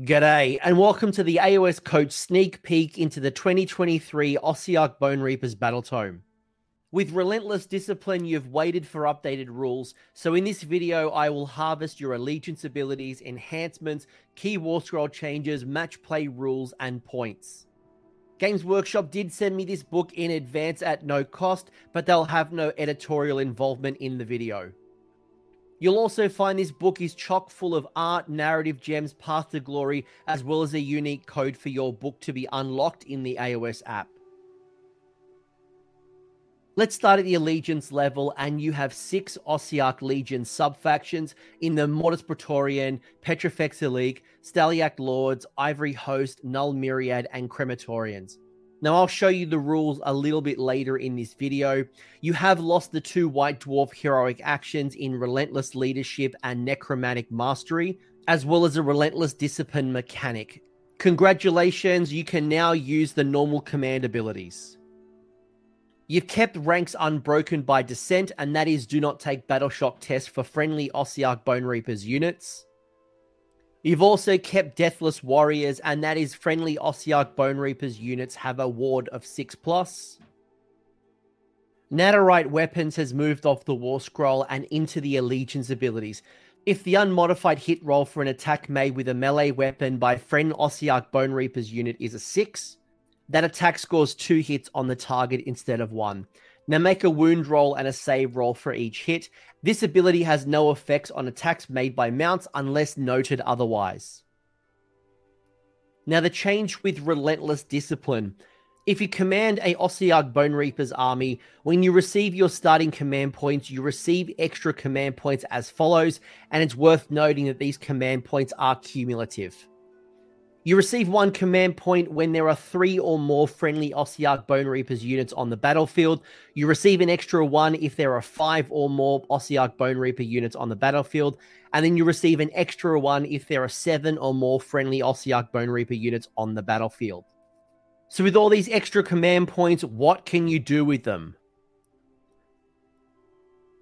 G'day, and welcome to the AOS Coach sneak peek into the 2023 Ossiarch Bone Reapers Battle Tome. With relentless discipline, you've waited for updated rules, so in this video, I will harvest your allegiance abilities, enhancements, key war scroll changes, match play rules, and points. Games Workshop did send me this book in advance at no cost, but they'll have no editorial involvement in the video. You'll also find this book is chock full of art, narrative gems, path to glory, as well as a unique code for your book to be unlocked in the AOS app. Let's start at the allegiance level, and you have six Ossiarch Legion subfactions in the Mortis Praetorian, Petrifex Elite, Stalliarch Lords, Ivory Host, Null Myriad, and Crematorians. Now, I'll show you the rules a little bit later in this video. You have lost the two White Dwarf heroic actions in Relentless Leadership and Necromantic Mastery, as well as a Relentless Discipline mechanic. Congratulations, you can now use the normal command abilities. You've kept ranks unbroken by Dissent, and that is do not take Battle Shock tests for friendly Ossiarch Bone Reapers units. You've also kept Deathless Warriors, and that is friendly Ossiarch Bone Reapers units have a ward of 6 plus. Nadirite Weapons has moved off the War Scroll and into the Allegiance abilities. If the unmodified hit roll for an attack made with a melee weapon by friend Ossiarch Bone Reapers unit is a 6, that attack scores two hits on the target instead of one. Now make a wound roll and a save roll for each hit. This ability has no effects on attacks made by mounts unless noted otherwise. Now the change with Relentless Discipline. If you command a Ossiarch Bone Reapers army, when you receive your starting command points, you receive extra command points as follows, and it's worth noting that these command points are cumulative. You receive one command point when there are three or more friendly Ossiarch Bone Reapers units on the battlefield. You receive an extra one if there are five or more Ossiarch Bone Reaper units on the battlefield. And then you receive an extra one if there are seven or more friendly Ossiarch Bone Reaper units on the battlefield. So, with all these extra command points, what can you do with them?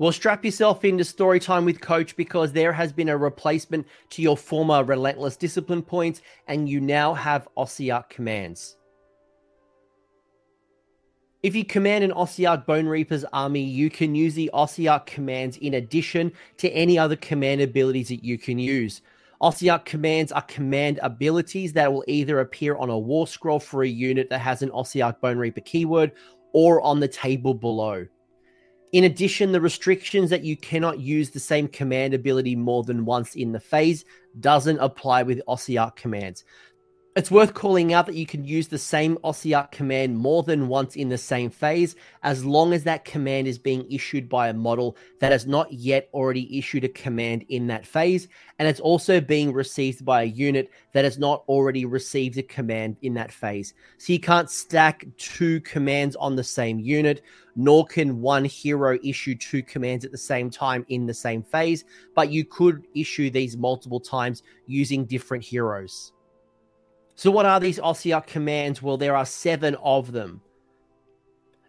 Well, strap yourself into story time with Coach because there has been a replacement to your former relentless discipline points, and you now have Ossiarch commands. If you command an Ossiarch Bone Reapers army, you can use the Ossiarch commands in addition to any other command abilities that you can use. Ossiarch commands are command abilities that will either appear on a war scroll for a unit that has an Ossiarch Bone Reaper keyword or on the table below. In addition, the restrictions that you cannot use the same command ability more than once in the phase doesn't apply with Ossiarch commands. It's worth calling out that you can use the same Ossiarch command more than once in the same phase, as long as that command is being issued by a model that has not yet already issued a command in that phase, and it's also being received by a unit that has not already received a command in that phase. So you can't stack two commands on the same unit, nor can one hero issue two commands at the same time in the same phase, but you could issue these multiple times using different heroes. So, what are these Ossiarch commands? Well, there are seven of them.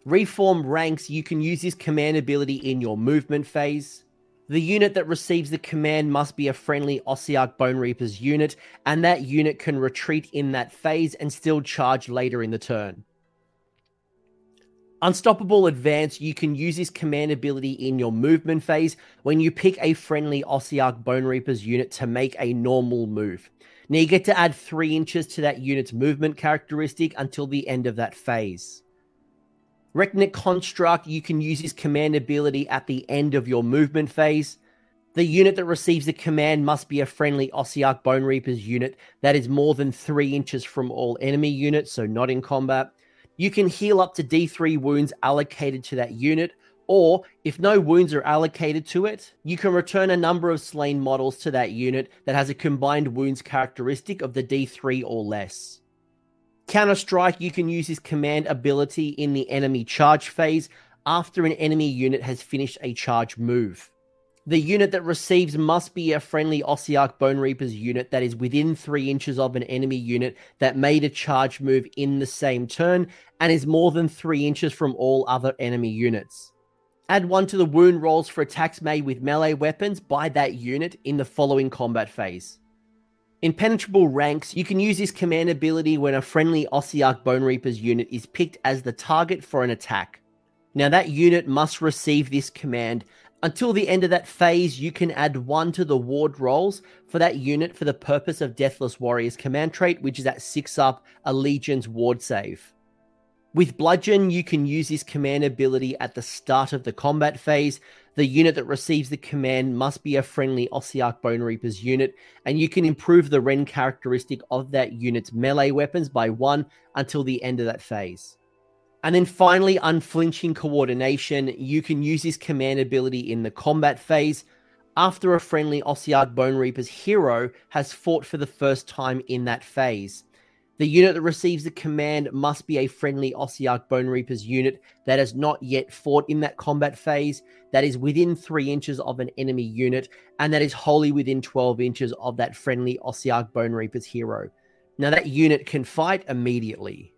Reform ranks, you can use this command ability in your movement phase. The unit that receives the command must be a friendly Ossiarch Bone Reapers unit, and that unit can retreat in that phase and still charge later in the turn. Unstoppable Advance, you can use this command ability in your movement phase when you pick a friendly Ossiarch Bone Reapers unit to make a normal move. Now you get to add three inches to that unit's movement characteristic until the end of that phase. Reknit Construct, you can use this command ability at the end of your movement phase. The unit that receives the command must be a friendly Ossiarch Bone Reapers unit that is more than three inches from all enemy units, so not in combat. You can heal up to D3 wounds allocated to that unit, or if no wounds are allocated to it, you can return a number of slain models to that unit that has a combined wounds characteristic of the D3 or less. Counter Strike, you can use this command ability in the enemy charge phase after an enemy unit has finished a charge move. The unit that receives must be a friendly Ossiarch Bone Reapers unit that is within 3 inches of an enemy unit that made a charge move in the same turn and is more than 3 inches from all other enemy units. Add one to the wound rolls for attacks made with melee weapons by that unit in the following combat phase. Impenetrable ranks, you can use this command ability when a friendly Ossiarch Bone Reapers unit is picked as the target for an attack. Now, that unit must receive this command. Until the end of that phase, you can add one to the ward rolls for that unit for the purpose of Deathless Warrior's command trait, which is at 6 up Allegiance ward save. With Bludgeon, you can use this command ability at the start of the combat phase. The unit that receives the command must be a friendly Ossiarch Bone Reapers unit, and you can improve the Ren characteristic of that unit's melee weapons by one until the end of that phase. And then finally, unflinching coordination. You can use this command ability in the combat phase after a friendly Ossiarch Bone Reapers hero has fought for the first time in that phase. The unit that receives the command must be a friendly Ossiarch Bone Reapers unit that has not yet fought in that combat phase, that is within 3 inches of an enemy unit, and that is wholly within 12 inches of that friendly Ossiarch Bone Reapers hero. Now, that unit can fight immediately.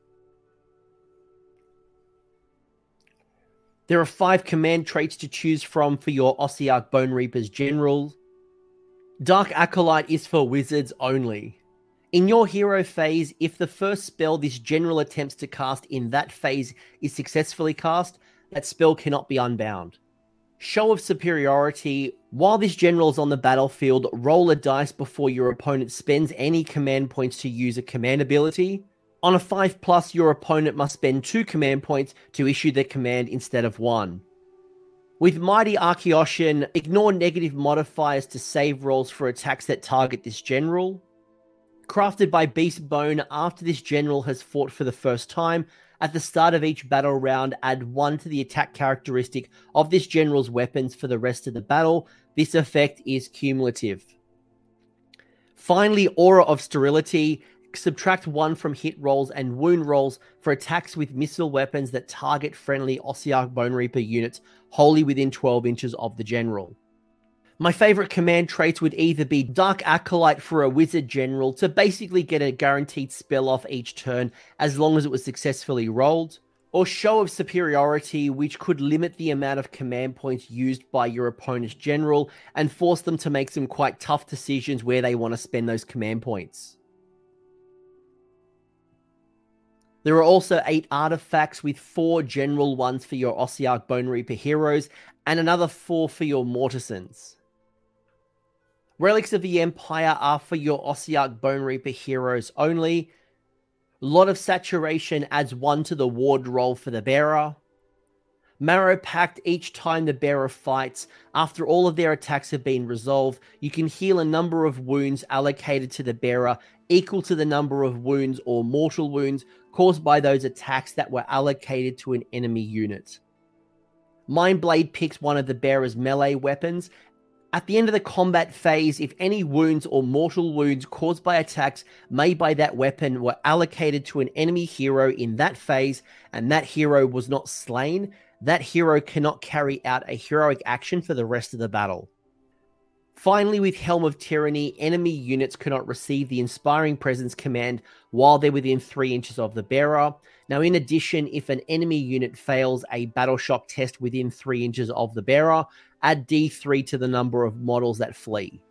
There are five command traits to choose from for your Ossiarch Bone Reapers general. Dark Acolyte is for wizards only. In your hero phase, if the first spell this general attempts to cast in that phase is successfully cast, that spell cannot be unbound. Show of Superiority. While this general is on the battlefield, roll a dice before your opponent spends any command points to use a command ability. On a 5 plus, your opponent must spend 2 command points to issue the command instead of 1. With Mighty Archaeossian, ignore negative modifiers to save rolls for attacks that target this general. Crafted by Beast Bone after this general has fought for the first time. At the start of each battle round, add one to the attack characteristic of this general's weapons for the rest of the battle. This effect is cumulative. Finally, Aura of Sterility. Subtract one from hit rolls and wound rolls for attacks with missile weapons that target friendly Ossiarch Bone Reaper units wholly within 12 inches of the general. My favorite command traits would either be Dark Acolyte for a Wizard General to basically get a guaranteed spell off each turn as long as it was successfully rolled, or Show of Superiority, which could limit the amount of command points used by your opponent's general and force them to make some quite tough decisions where they want to spend those command points. There are also eight artifacts with four general ones for your Ossiarch Bone Reaper heroes and another four for your Mortisans. Relics of the Empire are for your Ossiarch Bone Reaper heroes only. Lode of Saturation adds one to the ward roll for the bearer. Marrow Pact each time the bearer fights. After all of their attacks have been resolved, you can heal a number of wounds allocated to the bearer equal to the number of wounds or mortal wounds caused by those attacks that were allocated to an enemy unit. Mindblade picks one of the bearer's melee weapons at the end of the combat phase, if any wounds or mortal wounds caused by attacks made by that weapon were allocated to an enemy hero in that phase and that hero was not slain, that hero cannot carry out a heroic action for the rest of the battle. Finally, with Helm of Tyranny, enemy units cannot receive the Inspiring Presence command while they're within 3 inches of the bearer. Now, in addition, if an enemy unit fails a Battle Shock test within 3 inches of the bearer, add D3 to the number of models that flee.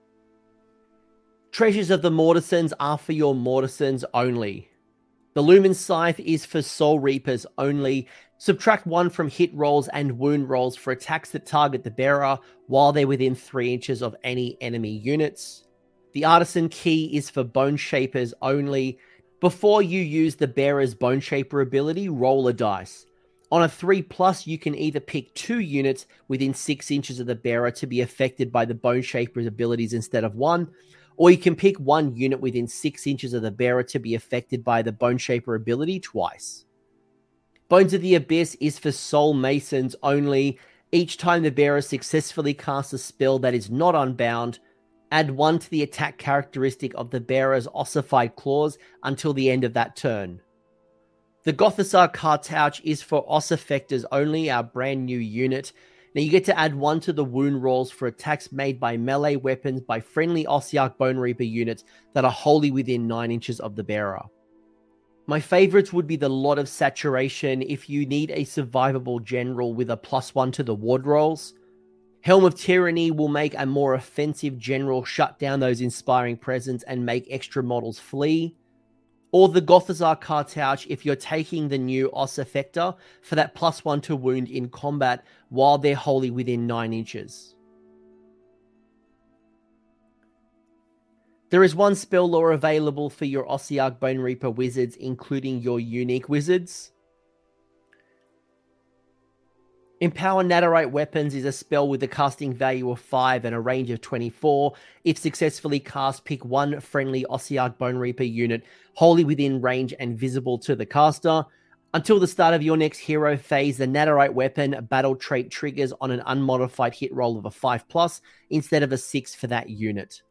Treasures of the Mortisans are for your Mortisans only. The Lumen Scythe is for Soul Reapers only. Subtract one from hit rolls and wound rolls for attacks that target the bearer while they're within 3 inches of any enemy units. The Artisan Key is for Bone Shapers only. Before you use the bearer's Bone Shaper ability, roll a dice. On a 3 plus, you can either pick two units within 6 inches of the bearer to be affected by the Bone Shaper's abilities instead of one, or you can pick one unit within 6 inches of the bearer to be affected by the Bone Shaper ability twice. Bones of the Abyss is for Soul Masons only. Each time the bearer successfully casts a spell that is not unbound, add one to the attack characteristic of the bearer's ossified claws until the end of that turn. The Gothizzar Cartouche is for Ossifectors only, our brand new unit. Now you get to add one to the wound rolls for attacks made by melee weapons by friendly Ossiarch Bone Reaper units that are wholly within 9 inches of the bearer. My favorites would be the Lode of Saturation if you need a survivable general with a plus one to the ward rolls. Helm of Tyranny will make a more offensive general shut down those inspiring presence and make extra models flee. Or the Gothizzar Cartouche if you're taking the new Ossifector for that plus one to wound in combat while they're wholly within 9 inches. There is one spell lore available for your Ossiarch Bone Reaper wizards, including your unique wizards. Empower Nadirite Weapons is a spell with a casting value of 5 and a range of 24. If successfully cast, pick one friendly Ossiarch Bone Reaper unit wholly within range and visible to the caster. Until the start of your next hero phase, the Nadirite Weapon battle trait triggers on an unmodified hit roll of a 5 plus instead of a 6 for that unit.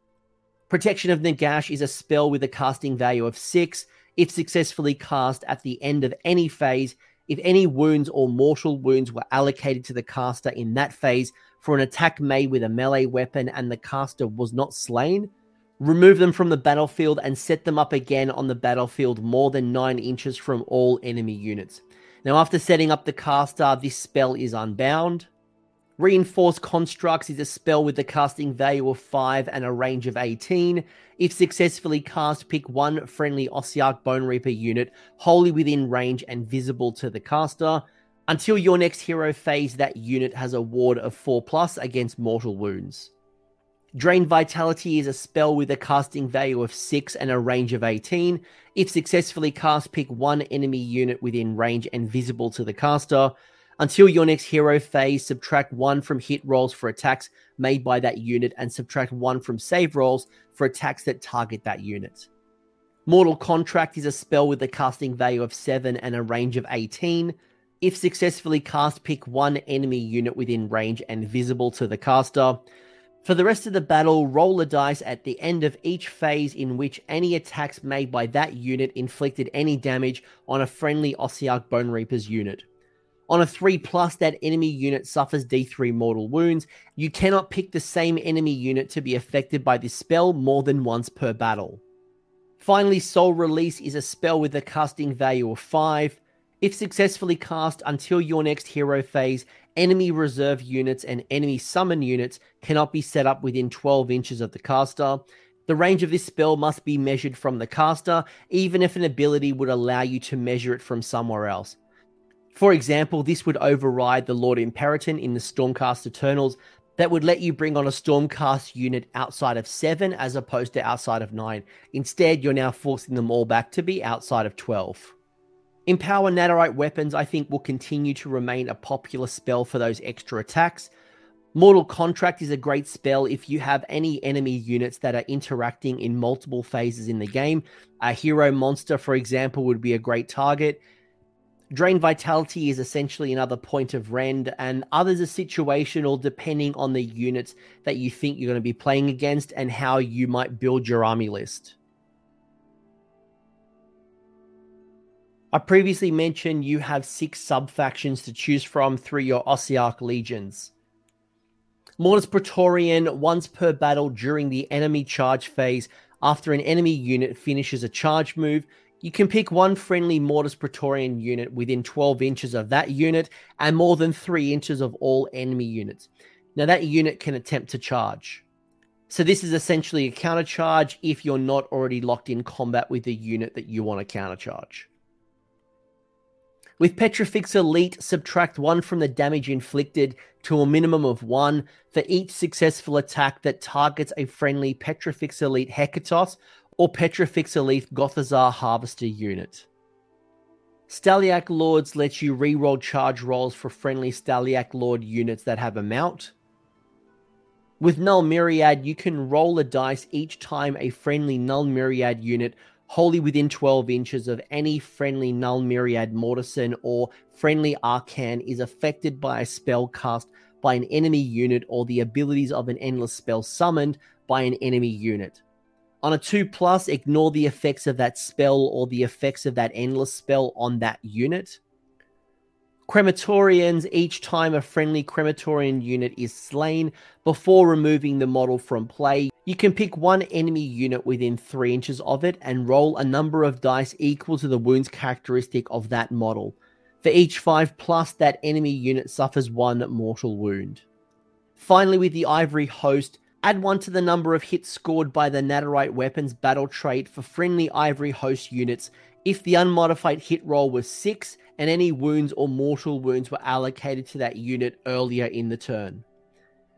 Protection of Nagash is a spell with a casting value of 6. If successfully cast at the end of any phase, if any wounds or mortal wounds were allocated to the caster in that phase for an attack made with a melee weapon and the caster was not slain, remove them from the battlefield and set them up again on the battlefield more than 9 inches from all enemy units. Now, after setting up the caster, this spell is unbound. Reinforced Constructs is a spell with a casting value of 5 and a range of 18. If successfully cast, pick one friendly Ossiarch Bone Reaper unit wholly within range and visible to the caster. Until your next hero phase, that unit has a ward of 4 plus against mortal wounds. Drain Vitality is a spell with a casting value of 6 and a range of 18. If successfully cast, pick one enemy unit within range and visible to the caster. Until your next hero phase, subtract one from hit rolls for attacks made by that unit and subtract one from save rolls for attacks that target that unit. Mortal Contract is a spell with a casting value of 7 and a range of 18. If successfully cast, pick one enemy unit within range and visible to the caster. For the rest of the battle, roll a dice at the end of each phase in which any attacks made by that unit inflicted any damage on a friendly Ossiarch Bone Reaper's unit. On a 3 plus, that enemy unit suffers D3 mortal wounds. You cannot pick the same enemy unit to be affected by this spell more than once per battle. Finally, Soul Release is a spell with a casting value of 5. If successfully cast until your next hero phase, enemy reserve units and enemy summon units cannot be set up within 12 inches of the caster. The range of this spell must be measured from the caster, even if an ability would allow you to measure it from somewhere else. For example, this would override the Lord-Imperatant in the Stormcast Eternals that would let you bring on a Stormcast unit outside of 7 as opposed to outside of 9. Instead, you're now forcing them all back to be outside of 12. Empower Nadirite weapons, I think, will continue to remain a popular spell for those extra attacks. Mortal Contract is a great spell if you have any enemy units that are interacting in multiple phases in the game. A hero monster, for example, would be a great target. Drain Vitality is essentially another point of rend, and others are situational depending on the units that you think you're going to be playing against and how you might build your army list. I previously mentioned you have six sub factions to choose from through your Ossiarch legions. Mortis Praetorian, once per battle during the enemy charge phase, after an enemy unit finishes a charge move, you can pick one friendly Mortis Praetorian unit within 12 inches of that unit and more than 3 inches of all enemy units. Now, that unit can attempt to charge. So, this is essentially a counter charge if you're not already locked in combat with the unit that you want to counter charge. With Petrifex Elite, subtract 1 from the damage inflicted to a minimum of 1 for each successful attack that targets a friendly Petrifex Elite Hekatos or Petrifex Elite Gothizzar Harvester unit. Stalliarch Lords lets you reroll charge rolls for friendly Stalliarch Lord units that have a mount. With Null Myriad, you can roll a dice each time a friendly Null Myriad unit wholly within 12 inches of any friendly Null Myriad Mortisan or friendly Arkhan is affected by a spell cast by an enemy unit or the abilities of an endless spell summoned by an enemy unit. On a 2 plus, ignore the effects of that spell or the effects of that endless spell on that unit. Crematorians, each time a friendly crematorian unit is slain before removing the model from play, you can pick one enemy unit within 3 inches of it and roll a number of dice equal to the wounds characteristic of that model. For each 5 plus, that enemy unit suffers one mortal wound. Finally, with the Ivory Host, add one to the number of hits scored by the Nadirite Weapons battle trait for friendly Ivory Host units if the unmodified hit roll was 6 and any wounds or mortal wounds were allocated to that unit earlier in the turn.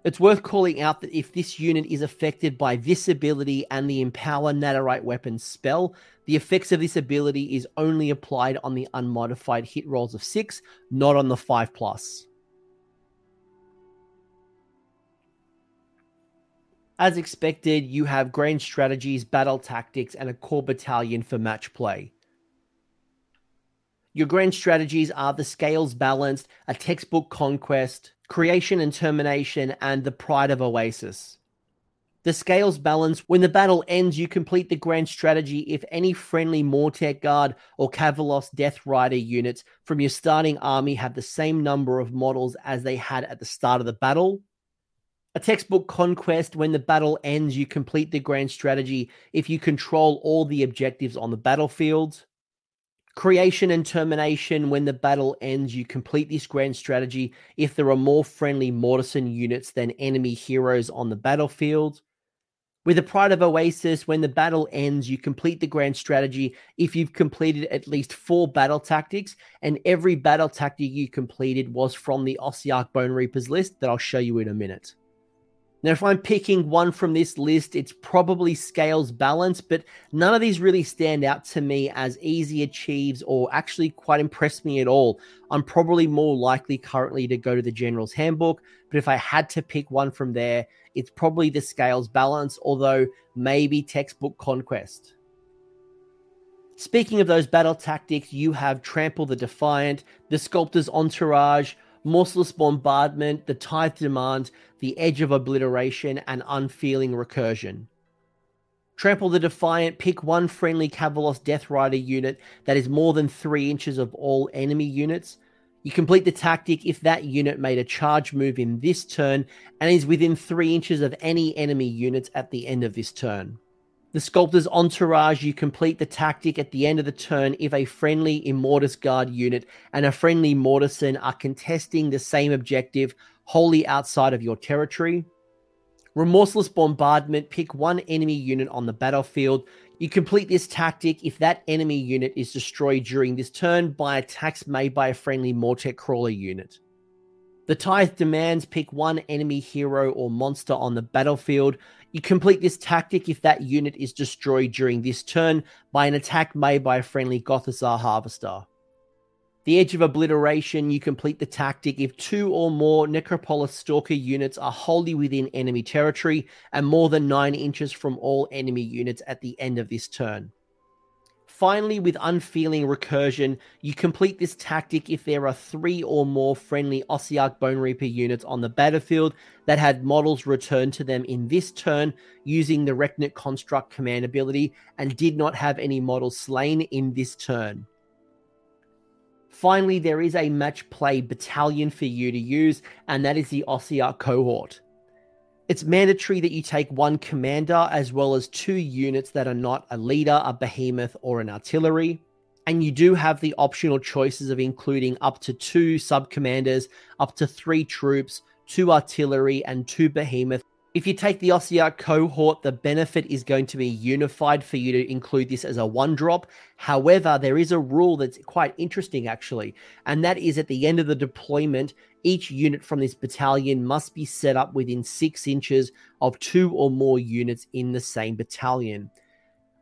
It's worth calling out that if this unit is affected by this ability and the Empower Nadirite Weapons spell, the effects of this ability is only applied on the unmodified hit rolls of 6, not on the 5 plus. As expected, you have grand strategies, battle tactics, and a core battalion for match play. Your grand strategies are the scales balanced, a textbook conquest, creation and termination, and the pride of Oasis. The scales balance. When the battle ends, you complete the grand strategy if any friendly Mortek Guard or Kavalos Death Rider units from your starting army have the same number of models as they had at the start of the battle. A textbook conquest, when the battle ends, you complete the grand strategy if you control all the objectives on the battlefield. Creation and termination, when the battle ends, you complete this grand strategy if there are more friendly Mortisan units than enemy heroes on the battlefield. With the Pride of Oasis, when the battle ends, you complete the grand strategy if you've completed at least four battle tactics, and every battle tactic you completed was from the Ossiarch Bone Reapers list that I'll show you in a minute. Now, if I'm picking one from this list, it's probably Scales Balance, but none of these really stand out to me as easy achieves or actually quite impress me at all. I'm probably more likely currently to go to the General's Handbook, but if I had to pick one from there, it's probably the Scales Balance, although maybe Textbook Conquest. Speaking of those battle tactics, you have Trample the Defiant, the Sculptor's Entourage, Merciless Bombardment, the Tithe Demand, the Edge of Obliteration, and Unfeeling Recursion. Trample the Defiant, pick one friendly Kavalos Death Rider unit that is more than 3 inches of all enemy units. You complete the tactic if that unit made a charge move in this turn and is within 3 inches of any enemy units at the end of this turn. The Sculptor's Entourage, you complete the tactic at the end of the turn if a friendly Immortis Guard unit and a friendly Mortisan are contesting the same objective wholly outside of your territory. Remorseless Bombardment, pick one enemy unit on the battlefield. You complete this tactic if that enemy unit is destroyed during this turn by attacks made by a friendly Mortek Crawler unit. The Tithe demands pick one enemy hero or monster on the battlefield. You complete this tactic if that unit is destroyed during this turn by an attack made by a friendly Gothizzar Harvester. The Edge of Obliteration, you complete the tactic if two or more Necropolis Stalker units are wholly within enemy territory and more than 9 inches from all enemy units at the end of this turn. Finally, with Unfeeling Recursion, you complete this tactic if there are three or more friendly Ossiarch Bone Reaper units on the battlefield that had models returned to them in this turn using the Reknit Construct command ability and did not have any models slain in this turn. Finally, there is a match play battalion for you to use, and that is the Ossiarch cohort. It's mandatory that you take one commander as well as two units that are not a leader, a behemoth, or an artillery. And you do have the optional choices of including up to two sub commanders, up to three troops, two artillery, and two behemoth if you take the Ossiarch cohort, the benefit is going to be unified for you to include this as a one drop. However, there is a rule that's quite interesting actually, and that is at the end of the deployment, each unit from this battalion must be set up within six inches of two or more units in the same battalion.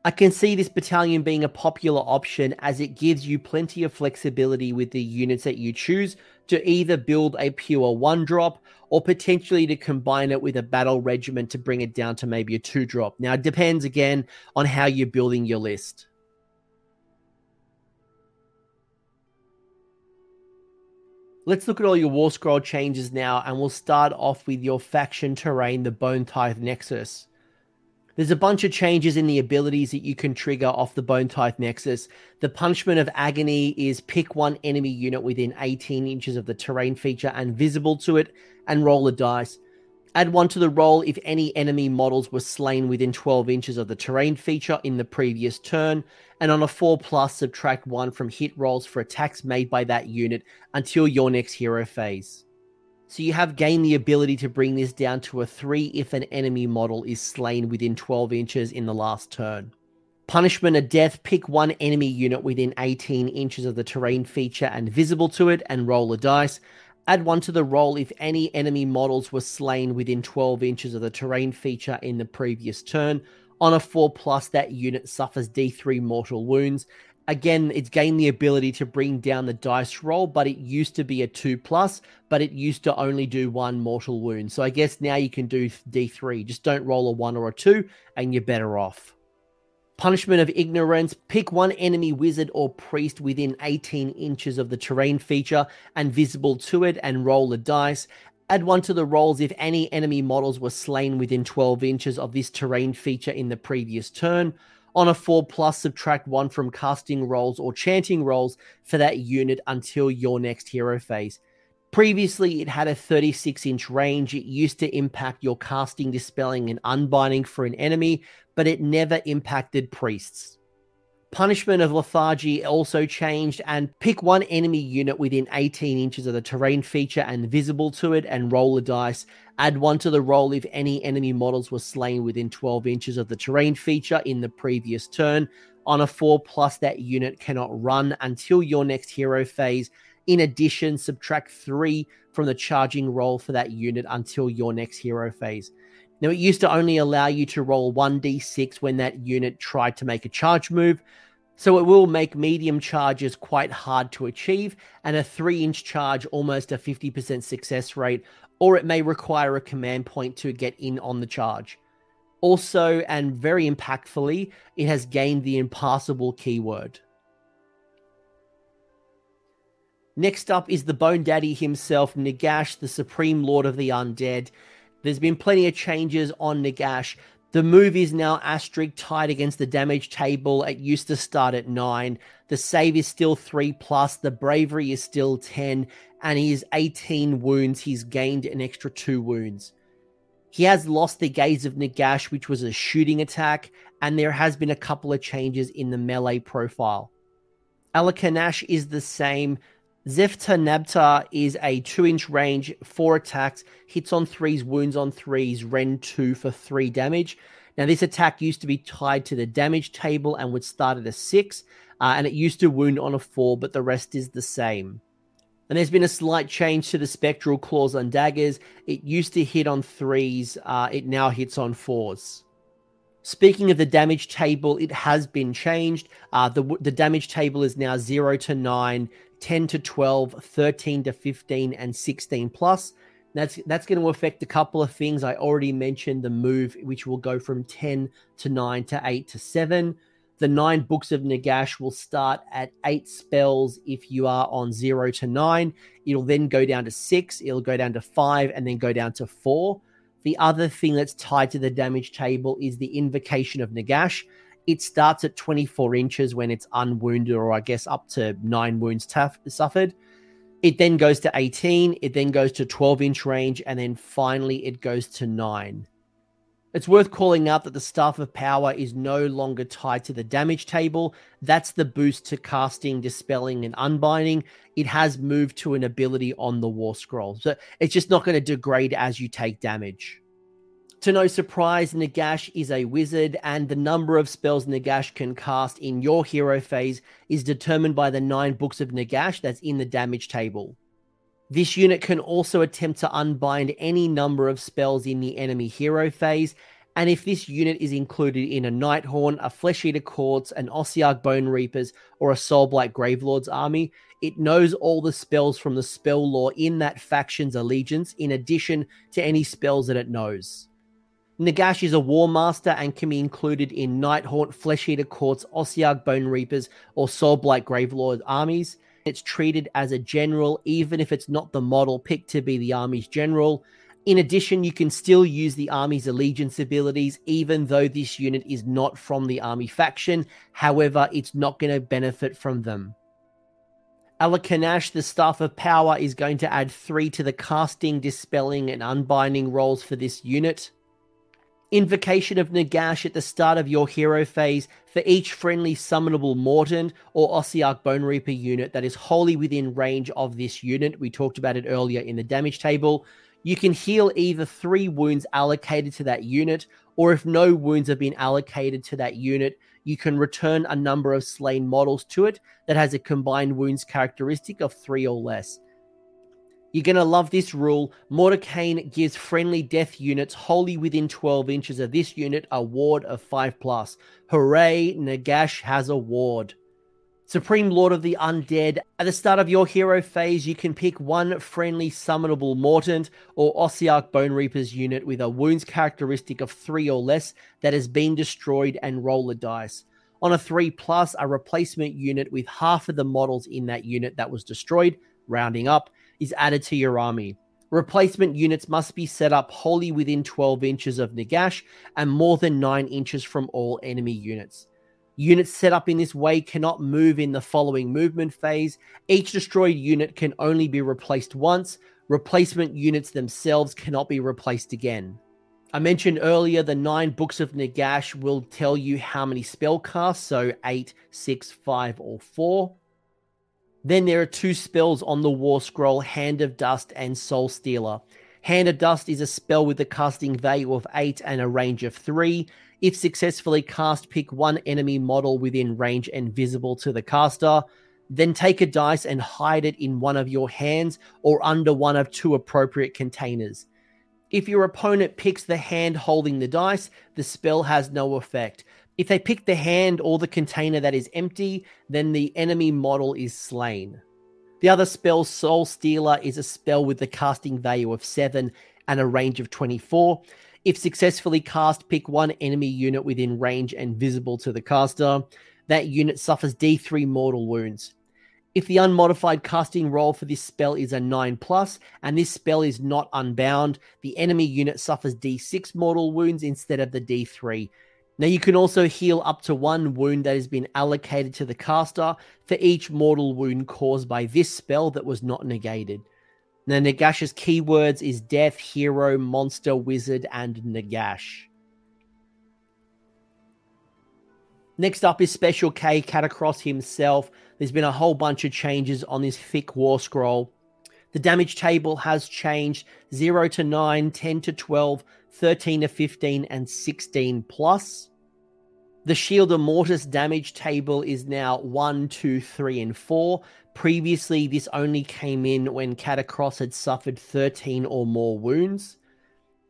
I can see this battalion being a popular option as it gives you plenty of flexibility with the units that you choose to either build a pure one drop or potentially to combine it with a battle regiment to bring it down to maybe a two drop. Now, it depends again on how you're building your list. Let's look at all your War Scroll changes now, and we'll start off with your faction terrain, the Bone Tithe Nexus. There's a bunch of changes in the abilities that you can trigger off the Bone Tithe Nexus. The Punishment of Agony is pick one enemy unit within 18 inches of the terrain feature and visible to it, and roll a dice. Add one to the roll if any enemy models were slain within 12 inches of the terrain feature in the previous turn, and on a 4 plus, subtract one from hit rolls for attacks made by that unit until your next hero phase. So you have gained the ability to bring this down to a 3 if an enemy model is slain within 12 inches in the last turn. Punishment of death pick one enemy unit within 18 inches of the terrain feature and visible to it and roll a dice. Add one to the roll if any enemy models were slain within 12 inches of the terrain feature in the previous turn. On a 4 plus, that unit suffers D3 mortal wounds. Again, it's gained the ability to bring down the dice roll, but it used to be a 2 plus, but it used to only do one mortal wound. So I guess now you can do D3. Just don't roll a 1 or a 2, and you're better off. Punishment of Ignorance. Pick one enemy wizard or priest within 18 inches of the terrain feature and visible to it and roll a dice. Add one to the rolls if any enemy models were slain within 12 inches of this terrain feature in the previous turn. On a 4 plus, subtract 1 from casting rolls or chanting rolls for that unit until your next hero phase. Previously, it had a 36 inch range. It used to impact your casting, dispelling, and unbinding for an enemy, but it never impacted priests. Punishment of lethargy also changed and pick one enemy unit within 18 inches of the terrain feature and visible to it and roll a dice. Add one to the roll if any enemy models were slain within 12 inches of the terrain feature in the previous turn. On a 4 plus, that unit cannot run until your next hero phase in addition, subtract three from the charging roll for that unit until your next hero phase. Now, it used to only allow you to roll 1d6 when that unit tried to make a charge move, so it will make medium charges quite hard to achieve, and a 3 inch charge almost a 50% success rate, or it may require a command point to get in on the charge. Also, and very impactfully, it has gained the impassable keyword. Next up is the Bone Daddy himself, Nagash, the Supreme Lord of the Undead. There's been plenty of changes on Nagash. The move is now asterisk tied against the damage table. It used to start at 9. The save is still 3 plus. The bravery is still 10. And he is 18 wounds. He's gained an extra 2 wounds. He has lost the Gaze of Nagash, which was a shooting attack. And there has been a couple of changes in the melee profile. Alakanash is the same. Zefet-nebtar is a two inch range, four attacks, hits on threes, wounds on threes, Rend two for three damage. Now, this attack used to be tied to the damage table and would start at a six, uh, and it used to wound on a four, but the rest is the same. And there's been a slight change to the spectral claws on daggers. It used to hit on threes, uh, it now hits on fours. Speaking of the damage table, it has been changed. Uh, the, the damage table is now 0 to 9, 10 to 12, 13 to 15, and 16 plus. That's that's going to affect a couple of things. I already mentioned the move, which will go from 10 to 9 to 8 to 7. The nine books of Nagash will start at eight spells if you are on zero to nine. It'll then go down to six, it'll go down to five, and then go down to four. The other thing that's tied to the damage table is the invocation of Nagash. It starts at 24 inches when it's unwounded, or I guess up to nine wounds suffered. It then goes to 18, it then goes to 12 inch range, and then finally it goes to nine. It's worth calling out that the Staff of Power is no longer tied to the damage table. That's the boost to casting, dispelling, and unbinding. It has moved to an ability on the War Scroll. So it's just not going to degrade as you take damage. To no surprise, Nagash is a wizard, and the number of spells Nagash can cast in your hero phase is determined by the nine books of Nagash that's in the damage table. This unit can also attempt to unbind any number of spells in the enemy hero phase, and if this unit is included in a Nighthaunt, a Flesh Eater Courts, an Ossiarch Bone Reapers, or a Soulblight Gravelord's army, it knows all the spells from the spell lore in that faction's allegiance, in addition to any spells that it knows. Nagash is a War Master and can be included in Nighthaunt, Flesh Eater Courts, Ossiarch Bone Reapers, or Soulblight Gravelord armies. It's treated as a general, even if it's not the model picked to be the army's general. In addition, you can still use the army's allegiance abilities, even though this unit is not from the army faction. However, it's not going to benefit from them. Alakanash, the Staff of Power, is going to add three to the casting, dispelling, and unbinding rolls for this unit. Invocation of Nagash at the start of your hero phase for each friendly summonable Mortant or Ossiarch Bone Reaper unit that is wholly within range of this unit. We talked about it earlier in the damage table. You can heal either three wounds allocated to that unit, or if no wounds have been allocated to that unit, you can return a number of slain models to it that has a combined wounds characteristic of three or less. You're going to love this rule. Morikhane gives friendly death units wholly within 12 inches of this unit a ward of 5 plus. Hooray, Nagash has a ward. Supreme Lord of the Undead. At the start of your hero phase, you can pick one friendly summonable Mortant or Ossiarch Bone Reaper's unit with a wounds characteristic of 3 or less that has been destroyed and roll a dice. On a 3 plus, a replacement unit with half of the models in that unit that was destroyed, rounding up, is added to your army. Replacement units must be set up wholly within 12 inches of Nagash and more than 9 inches from all enemy units. Units set up in this way cannot move in the following movement phase. Each destroyed unit can only be replaced once. Replacement units themselves cannot be replaced again. I mentioned earlier the nine books of Nagash will tell you how many spell casts, so 8, 6, 5, or 4. Then there are two spells on the War Scroll Hand of Dust and Soul Stealer. Hand of Dust is a spell with a casting value of 8 and a range of 3. If successfully cast, pick one enemy model within range and visible to the caster. Then take a dice and hide it in one of your hands or under one of two appropriate containers. If your opponent picks the hand holding the dice, the spell has no effect. If they pick the hand or the container that is empty, then the enemy model is slain. The other spell, Soul Stealer, is a spell with the casting value of 7 and a range of 24. If successfully cast, pick one enemy unit within range and visible to the caster. That unit suffers D3 mortal wounds. If the unmodified casting roll for this spell is a 9 plus, and this spell is not unbound, the enemy unit suffers D6 mortal wounds instead of the D3. Now, you can also heal up to one wound that has been allocated to the caster for each mortal wound caused by this spell that was not negated. Now, Nagash's keywords is death, hero, monster, wizard, and Nagash. Next up is Special K Katakros himself. There's been a whole bunch of changes on this thick war scroll. The damage table has changed 0 to 9, 10 to 12, 13 to 15, and 16 plus. The Shield of Mortis damage table is now 1, 2, 3, and 4. Previously, this only came in when Katakros had suffered 13 or more wounds.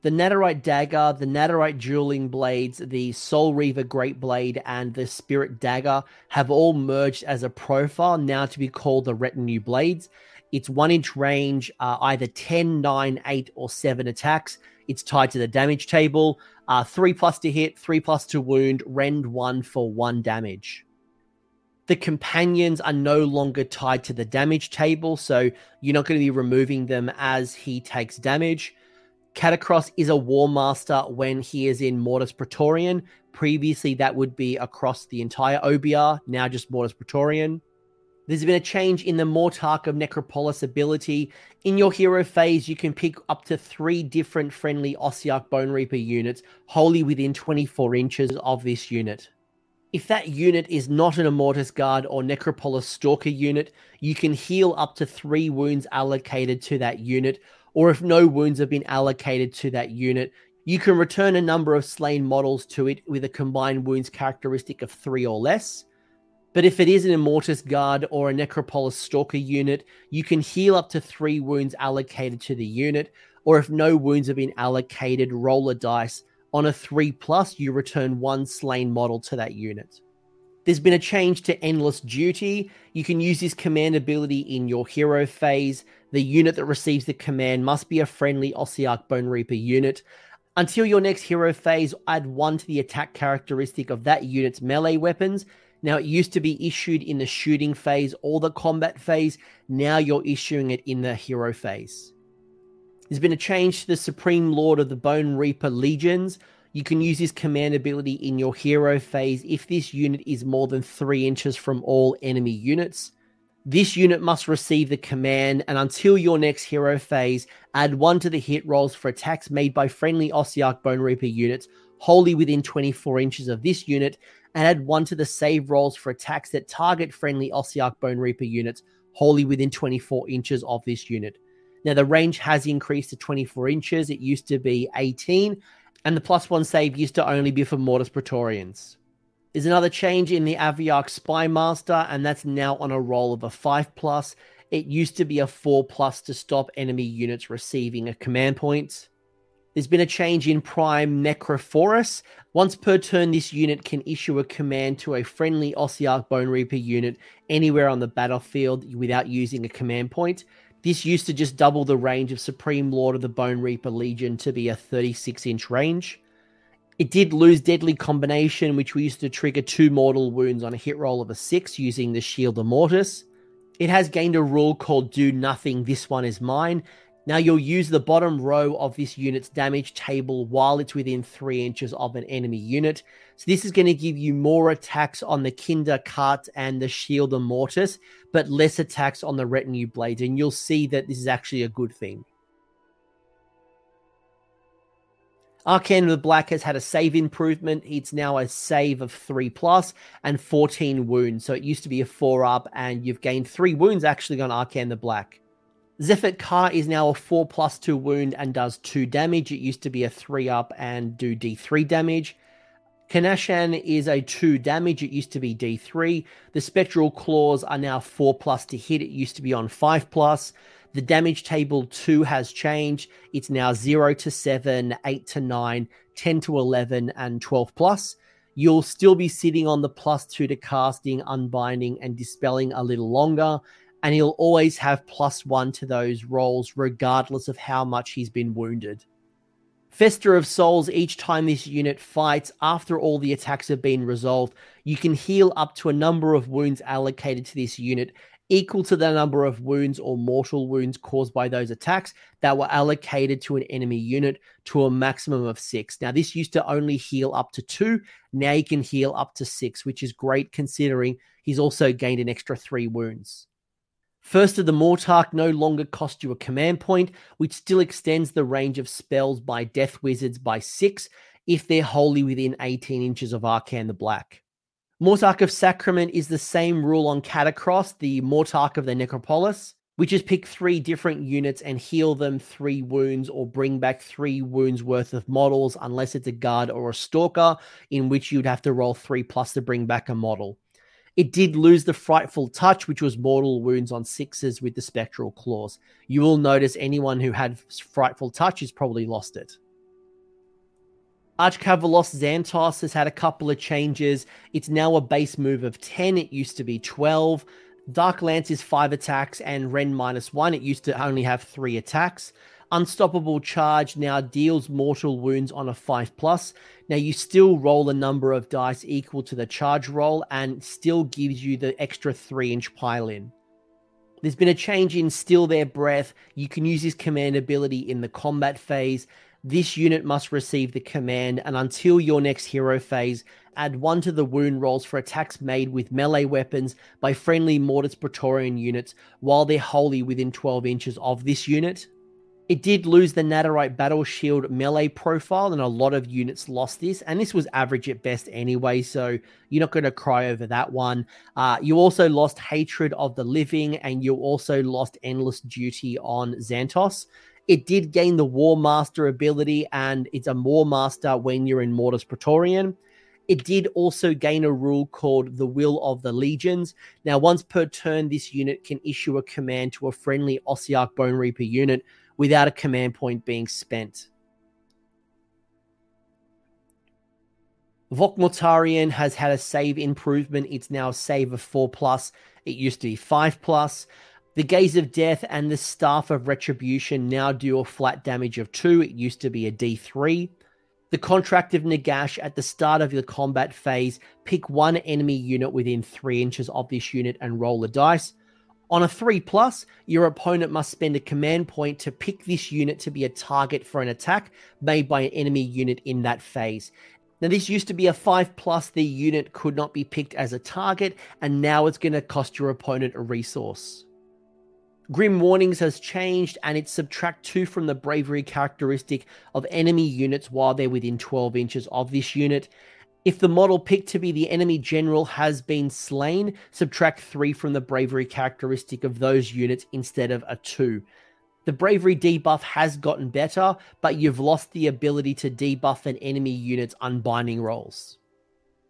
The Nadirite Dagger, the Nadirite Dueling Blades, the Soul Reaver Great Blade, and the Spirit Dagger have all merged as a profile, now to be called the Retinue Blades. It's one inch range, uh, either 10, 9, 8, or 7 attacks. It's tied to the damage table. Uh, three plus to hit, three plus to wound, rend one for one damage. The companions are no longer tied to the damage table, so you're not going to be removing them as he takes damage. Katakros is a War Master when he is in Mortis Praetorian. Previously, that would be across the entire OBR, now just Mortis Praetorian. There's been a change in the Mortarch of Necropolis ability. In your hero phase, you can pick up to three different friendly Ossiarch Bone Reaper units wholly within 24 inches of this unit. If that unit is not an Immortis Guard or Necropolis Stalker unit, you can heal up to three wounds allocated to that unit, or if no wounds have been allocated to that unit, you can return a number of slain models to it with a combined wounds characteristic of three or less. But if it is an Immortis Guard or a Necropolis Stalker unit, you can heal up to three wounds allocated to the unit, or if no wounds have been allocated, roll a dice. On a 3 plus, you return one slain model to that unit. There's been a change to Endless Duty. You can use this command ability in your hero phase. The unit that receives the command must be a friendly Ossiarch Bone Reaper unit. Until your next hero phase, add one to the attack characteristic of that unit's melee weapons now, it used to be issued in the shooting phase or the combat phase. Now you're issuing it in the hero phase. There's been a change to the Supreme Lord of the Bone Reaper Legions. You can use this command ability in your hero phase if this unit is more than three inches from all enemy units. This unit must receive the command, and until your next hero phase, add one to the hit rolls for attacks made by friendly Ossiarch Bone Reaper units wholly within 24 inches of this unit, and add one to the save rolls for attacks that target friendly Ossiarch Bone Reaper units wholly within 24 inches of this unit. Now, the range has increased to 24 inches. It used to be 18, and the plus one save used to only be for Mortis Praetorians. There's another change in the Aviarch Spy Master, and that's now on a roll of a 5 plus. It used to be a 4 plus to stop enemy units receiving a command point. There's been a change in Prime Necrophorus. Once per turn, this unit can issue a command to a friendly Ossiarch Bone Reaper unit anywhere on the battlefield without using a command point. This used to just double the range of Supreme Lord of the Bone Reaper Legion to be a 36 inch range. It did lose Deadly Combination, which we used to trigger two mortal wounds on a hit roll of a six using the Shield of Mortis. It has gained a rule called Do Nothing, This One Is Mine. Now you'll use the bottom row of this unit's damage table while it's within three inches of an enemy unit. So this is going to give you more attacks on the Kinder Cart and the Shield of Mortis, but less attacks on the Retinue Blades. And you'll see that this is actually a good thing. Arkhan of the Black has had a save improvement. It's now a save of 3 plus and 14 wounds. So it used to be a 4 up, and you've gained 3 wounds actually on Arkhan the Black. Zefet-nebtar is now a 4 plus 2 wound and does 2 damage. It used to be a 3 up and do D3 damage. Khenash-an is a 2 damage. It used to be D3. The Spectral Claws are now 4 plus to hit. It used to be on 5 plus. The damage table 2 has changed. It's now 0 to 7, 8 to 9, 10 to 11, and 12 plus. You'll still be sitting on the plus 2 to casting, unbinding, and dispelling a little longer. And he'll always have plus 1 to those rolls, regardless of how much he's been wounded. Feaster of Souls, each time this unit fights, after all the attacks have been resolved, you can heal up to a number of wounds allocated to this unit equal to the number of wounds or mortal wounds caused by those attacks that were allocated to an enemy unit to a maximum of six. Now, this used to only heal up to two. Now you can heal up to six, which is great considering he's also gained an extra three wounds. First of the Mortarch no longer cost you a command point, which still extends the range of spells by Death Wizards by six if they're wholly within 18 inches of Arkhan the Black. Mortarch of Sacrament is the same rule on Katakros, the Mortarch of the Necropolis, which is pick three different units and heal them three wounds or bring back three wounds worth of models, unless it's a guard or a stalker, in which you'd have to roll three plus to bring back a model. It did lose the Frightful Touch, which was mortal wounds on sixes with the Spectral Claws. You will notice anyone who had Frightful Touch has probably lost it. Archkavalos Zandtos has had a couple of changes. It's now a base move of 10. It used to be 12. Dark Lance is 5 attacks and Ren minus 1. It used to only have 3 attacks. Unstoppable Charge now deals mortal wounds on a 5 plus. Now you still roll a number of dice equal to the charge roll and still gives you the extra 3 inch pile in. There's been a change in Still Their Breath. You can use this command ability in the combat phase. This unit must receive the command, and until your next hero phase, add one to the wound rolls for attacks made with melee weapons by friendly Mortis Praetorian units while they're wholly within 12 inches of this unit. It did lose the Nadirite Battle Shield melee profile, and a lot of units lost this. And this was average at best anyway, so you're not going to cry over that one. Uh, you also lost Hatred of the Living, and you also lost Endless Duty on Zandtos. It did gain the War Master ability, and it's a War Master when you're in Mortis Praetorian. It did also gain a rule called the Will of the Legions. Now, once per turn, this unit can issue a command to a friendly Ossiarch Bone Reaper unit without a command point being spent. Vokmortian has had a save improvement. It's now a save of 4 plus. It used to be 5 plus. The Gaze of Death and the Staff of Retribution now do a flat damage of 2. It used to be a D3. The Contract of Nagash at the start of the combat phase, pick one enemy unit within 3 inches of this unit and roll a dice. On a 3 plus, your opponent must spend a command point to pick this unit to be a target for an attack made by an enemy unit in that phase. Now, this used to be a 5 plus, the unit could not be picked as a target, and now it's going to cost your opponent a resource. Grim Warnings has changed and it's subtract 2 from the bravery characteristic of enemy units while they're within 12 inches of this unit. If the model picked to be the enemy general has been slain, subtract 3 from the bravery characteristic of those units instead of a 2. The bravery debuff has gotten better, but you've lost the ability to debuff an enemy unit's unbinding rolls.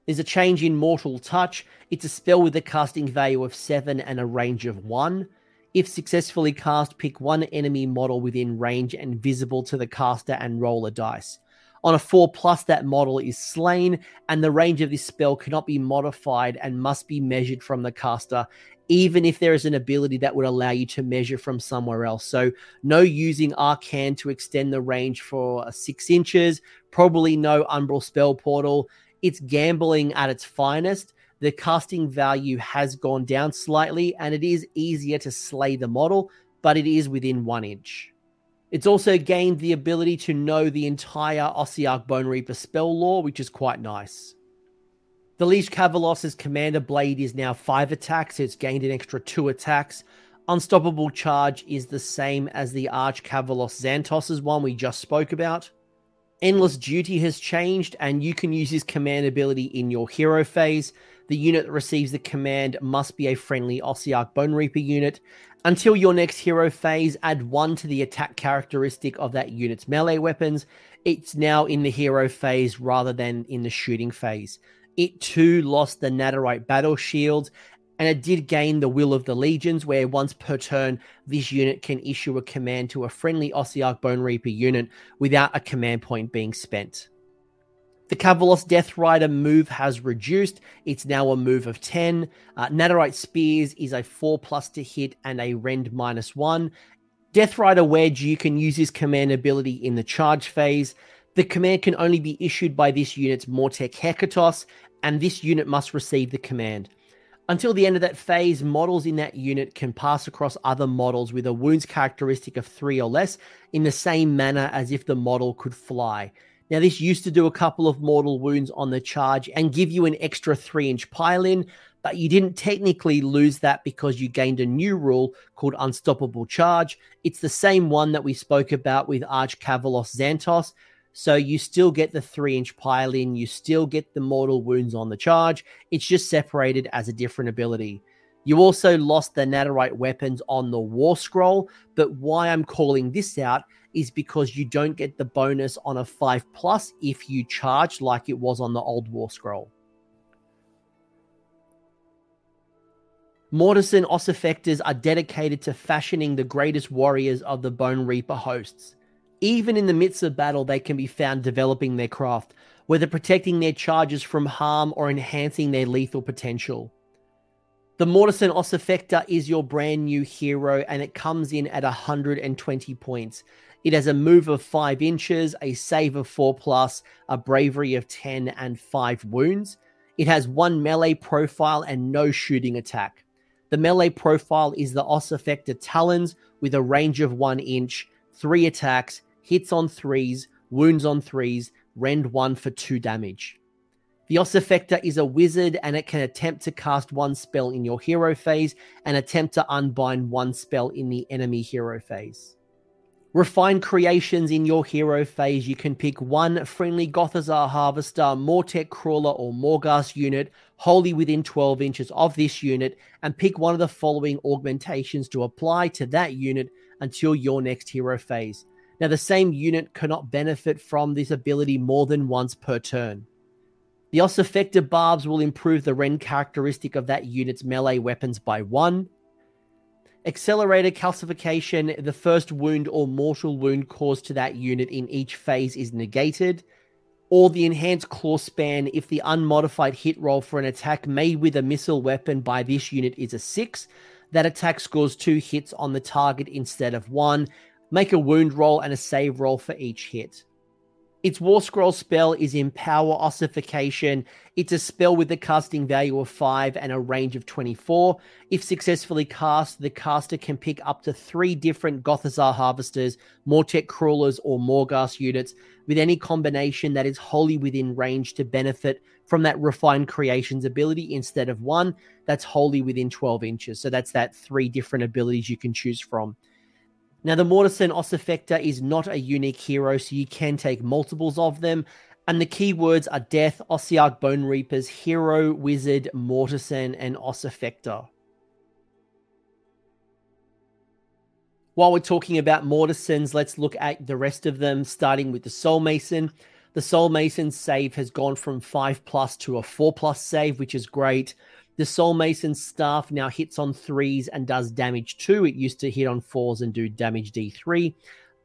There's a change in Mortal Touch. It's a spell with a casting value of 7 and a range of 1. If successfully cast, pick one enemy model within range and visible to the caster and roll a dice. On a 4 plus, that model is slain, and the range of this spell cannot be modified and must be measured from the caster, even if there is an ability that would allow you to measure from somewhere else. So, no using Arkhan to extend the range for 6 inches, probably no Umbral Spell Portal. It's gambling at its finest the casting value has gone down slightly and it is easier to slay the model, but it is within one inch. It's also gained the ability to know the entire Ossiarch Bone Reaper spell lore, which is quite nice. The Liege Kavalos' Commander Blade is now 5 attacks, so it's gained an extra 2 attacks. Unstoppable Charge is the same as the Arch Kavalos Zandtos' one we just spoke about. Endless Duty has changed, and you can use his command ability in your hero phase. The unit that receives the command must be a friendly Ossiarch Bone Reaper unit. Until your next hero phase, add one to the attack characteristic of that unit's melee weapons. It's now in the hero phase rather than in the shooting phase. It too lost the Nadirite Battle Shield, and it did gain the Will of the Legions, where once per turn, this unit can issue a command to a friendly Ossiarch Bone Reaper unit without a command point being spent. The Kavalos Death Rider move has reduced. It's now a move of 10. Uh, Spears is a 4 plus to hit and a rend minus 1. Death Rider Wedge, you can use his command ability in the charge phase. The command can only be issued by this unit's Mortek Hekatos, and this unit must receive the command. Until the end of that phase, models in that unit can pass across other models with a wounds characteristic of 3 or less in the same manner as if the model could fly. Now, this used to do a couple of mortal wounds on the charge and give you an extra three inch pile in, but you didn't technically lose that because you gained a new rule called Unstoppable Charge. It's the same one that we spoke about with Arch Kavalos Zandtos. So you still get the three inch pile in, you still get the mortal wounds on the charge. It's just separated as a different ability. You also lost the Nadirite weapons on the War Scroll, but why I'm calling this out is because you don't get the bonus on a 5 plus if you charge like it was on the old War Scroll. Mortisan Ossifactors are dedicated to fashioning the greatest warriors of the Bone Reaper hosts. Even in the midst of battle, they can be found developing their craft, whether protecting their charges from harm or enhancing their lethal potential. The Mortisan Ossifactor is your brand new hero, and it comes in at 120 points. It has a move of five inches, a save of four plus, a bravery of 10, and five wounds. It has one melee profile and no shooting attack. The melee profile is the Ossifactor Talons with a range of one inch, three attacks, hits on threes, wounds on threes, rend one for two damage. The Ossifactor is a wizard and it can attempt to cast one spell in your hero phase and attempt to unbind one spell in the enemy hero phase. Refine creations in your hero phase. You can pick one friendly Gothizzar Harvester, Mortek Crawler, or Morghast unit wholly within 12 inches of this unit, and pick one of the following augmentations to apply to that unit until your next hero phase. Now, the same unit cannot benefit from this ability more than once per turn. The Ossifector Barbs will improve the rend characteristic of that unit's melee weapons by one. Accelerated calcification, the first wound or mortal wound caused to that unit in each phase is negated. Or the enhanced claw span, if the unmodified hit roll for an attack made with a missile weapon by this unit is a 6, that attack scores 2 hits on the target instead of 1. Make a wound roll and a save roll for each hit. Its War Scroll spell is Empower Ossification. It's a spell with a casting value of 5 and a range of 24. If successfully cast, the caster can pick up to three different Gothizzar Harvesters, Mortek Crawlers, or Morghast units with any combination that is wholly within range to benefit from that Refined Creations ability instead of one that's wholly within 12 inches. So that's that three different abilities you can choose from. Now, the Mortisan Ossifactor is not a unique hero, so you can take multiples of them. And the keywords are Death, Ossiarch Bone Reapers, Hero, Wizard, Mortisan, and Ossifactor. While we're talking about Mortisans, let's look at the rest of them, starting with the Soul Mason. The Soul Mason save has gone from 5 plus to a 4 plus save, which is great. The Soul Mason staff now hits on threes and does damage two. It used to hit on fours and do damage D3.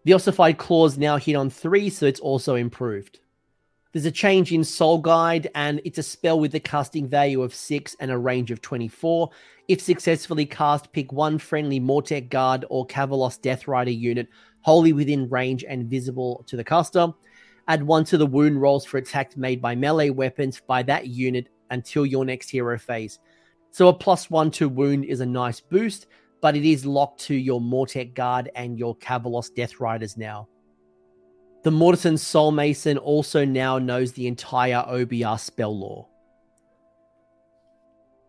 The Ossified Claws now hit on three, so it's also improved. There's a change in Soul Guide, and it's a spell with a casting value of 6 and a range of 24. If successfully cast, pick one friendly Mortek Guard or Kavalos Death Rider unit wholly within range and visible to the caster. Add one to the wound rolls for attacks made by melee weapons by that unit until your next hero phase. So a plus one to wound is a nice boost, but it is locked to your Mortek Guard and your Kavalos Death Riders now. The Mortisan Soul Mason also now knows the entire OBR spell lore.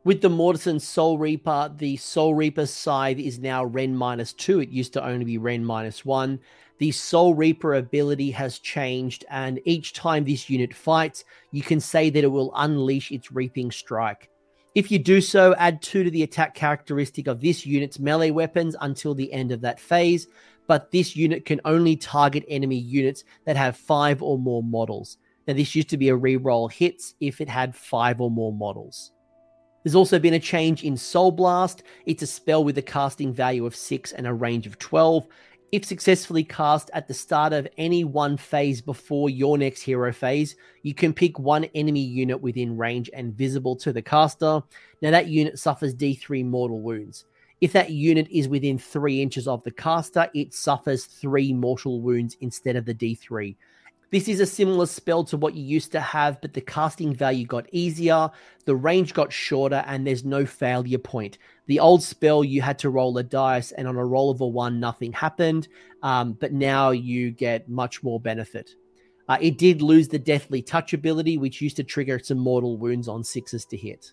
With the Mortisan Soul Reaper, the Soul Reaper scythe is now Ren minus two. It used to only be Ren minus one. The Soul Reaper ability has changed, and each time this unit fights, you can say that it will unleash its Reaping Strike. If you do so, add two to the attack characteristic of this unit's melee weapons until the end of that phase, but this unit can only target enemy units that have five or more models. Now, this used to be a reroll hits if it had five or more models. There's also been a change in Soul Blast. It's a spell with a casting value of 6 and a range of 12. If successfully cast at the start of any one phase before your next hero phase, you can pick one enemy unit within range and visible to the caster. Now, that unit suffers D3 mortal wounds. If that unit is within three inches of the caster, it suffers three mortal wounds instead of the D3. This is a similar spell to what you used to have, but the casting value got easier, the range got shorter, and there's no failure point. The old spell, you had to roll a dice, and on a roll of a one, nothing happened, um, but now you get much more benefit. Uh, it did lose the Deathly Touch ability, which used to trigger some mortal wounds on sixes to hit.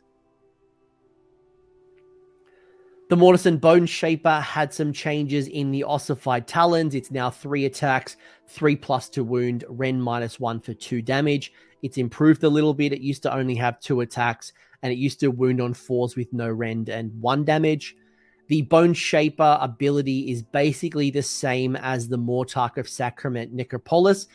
The Mortisan Bone Shaper had some changes in the ossified talons. It's now three attacks, three plus to wound, Rend minus one for two damage. It's improved a little bit. It used to only have two attacks, and it used to wound on fours with no rend and one damage. The Bone Shaper ability is basically the same as the Mortarch of Sacrament Necropolis,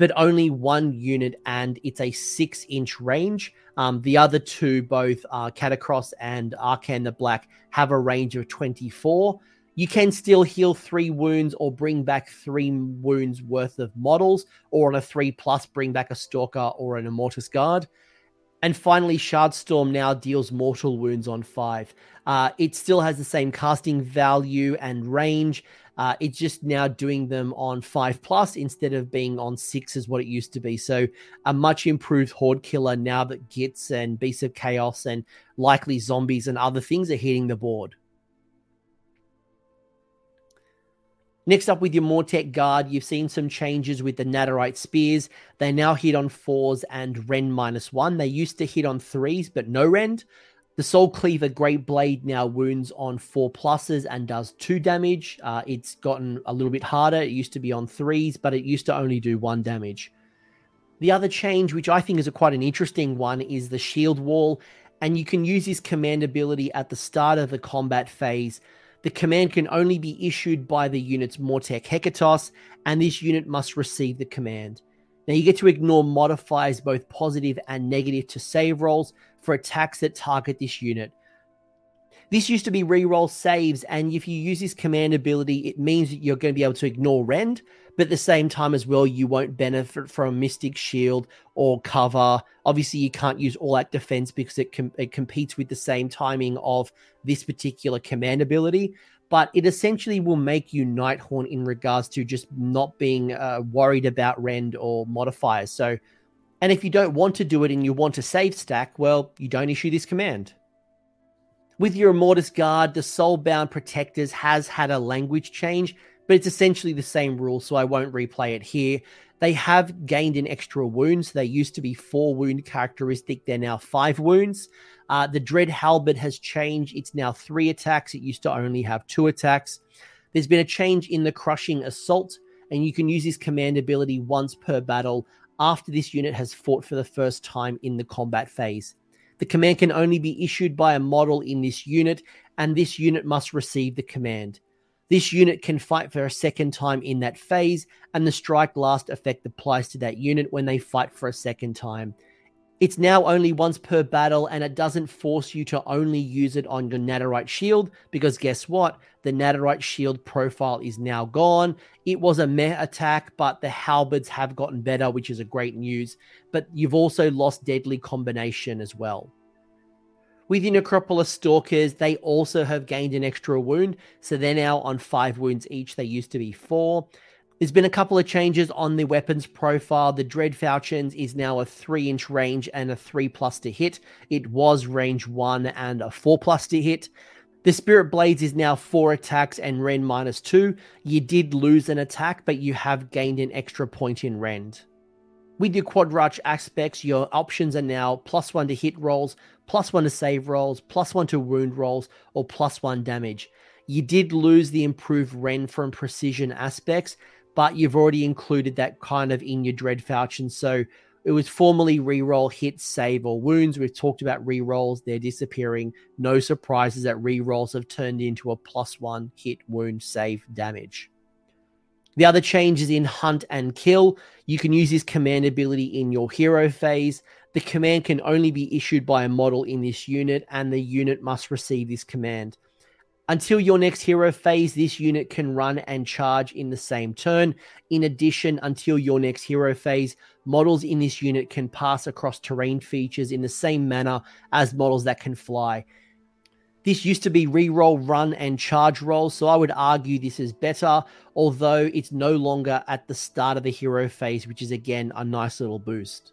but only one unit and it's a six inch range. Um, the other two, both uh, Katakros and Arkhan the Black, have a range of 24. You can still heal three wounds or bring back three wounds worth of models, or on a three plus, bring back a Stalker or an Immortis Guard. And finally, Shardstorm now deals mortal wounds on five. Uh, it still has the same casting value and range. Uh, it's just now doing them on five plus instead of being on six as what it used to be. So a much improved horde killer now that Gits and Beasts of Chaos and likely zombies and other things are hitting the board. Next up with your Mortek Guard, you've seen some changes with the Nadirite Spears. They now hit on fours and Rend minus one. They used to hit on threes, but no Rend. The Soul Cleaver Great Blade now wounds on four pluses and does two damage. Uh, it's gotten a little bit harder. It used to be on threes, but it used to only do one damage. The other change, which I think is a quite an interesting one, is the Shield Wall, and you can use this command ability at the start of the combat phase. The command can only be issued by the unit's Mortek Hekatos, and this unit must receive the command. Now you get to ignore modifiers both positive and negative to save rolls, for attacks that target this unit. This used to be reroll saves, and if you use this command ability, it means that you're going to be able to ignore rend, but at the same time as well, you won't benefit from Mystic Shield or cover. Obviously, you can't use all that defense because it, com- it competes with the same timing of this particular command ability. But it essentially will make you Nighthaunt in regards to just not being uh, worried about rend or modifiers. So, and if you don't want to do it and you want to save stack, well, you don't issue this command. With your Immortis Guard, the Soulbound Protectors has had a language change, but it's essentially the same rule, so I won't replay it here. They have gained an extra wound. So they used to be four wound characteristic, they're now five wounds. Uh, the Dread Halberd has changed. It's now three attacks. It used to only have two attacks. There's been a change in the Crushing Assault, and you can use this command ability once per battle after this unit has fought for the first time in the combat phase. The command can only be issued by a model in this unit, and this unit must receive the command. This unit can fight for a second time in that phase, and the strike last effect applies to that unit when they fight for a second time. It's now only once per battle, and it doesn't force you to only use it on your Nadirite shield, because guess what? The Nadirite shield profile is now gone. It was a meh attack, but the halberds have gotten better, which is a great news. But you've also lost deadly combination as well. With the Necropolis Stalkers, they also have gained an extra wound, so they're now on five wounds each. They used to be four. There's been a couple of changes on the weapons profile. The Dread Falchions is now a three inch range and a three plus to hit. It was range one and a four plus to hit. The Spirit Blades is now four attacks and Rend minus two. You did lose an attack, but you have gained an extra point in Rend. With your Quadrach aspects, your options are now plus one to hit rolls, plus one to save rolls, plus one to wound rolls, or plus one damage. You did lose the improved Rend from precision aspects, but you've already included that kind of in your Dread Falchion. So it was formerly reroll, hit, save, or wounds. We've talked about rerolls, they're disappearing. No surprises that rerolls have turned into a plus one hit, wound, save, damage. The other change is in hunt and kill. You can use this command ability in your hero phase. The command can only be issued by a model in this unit, and the unit must receive this command. Until your next hero phase, this unit can run and charge in the same turn. In addition, until your next hero phase, models in this unit can pass across terrain features in the same manner as models that can fly. This used to be reroll, run, and charge rolls, so I would argue this is better, although it's no longer at the start of the hero phase, which is again a nice little boost.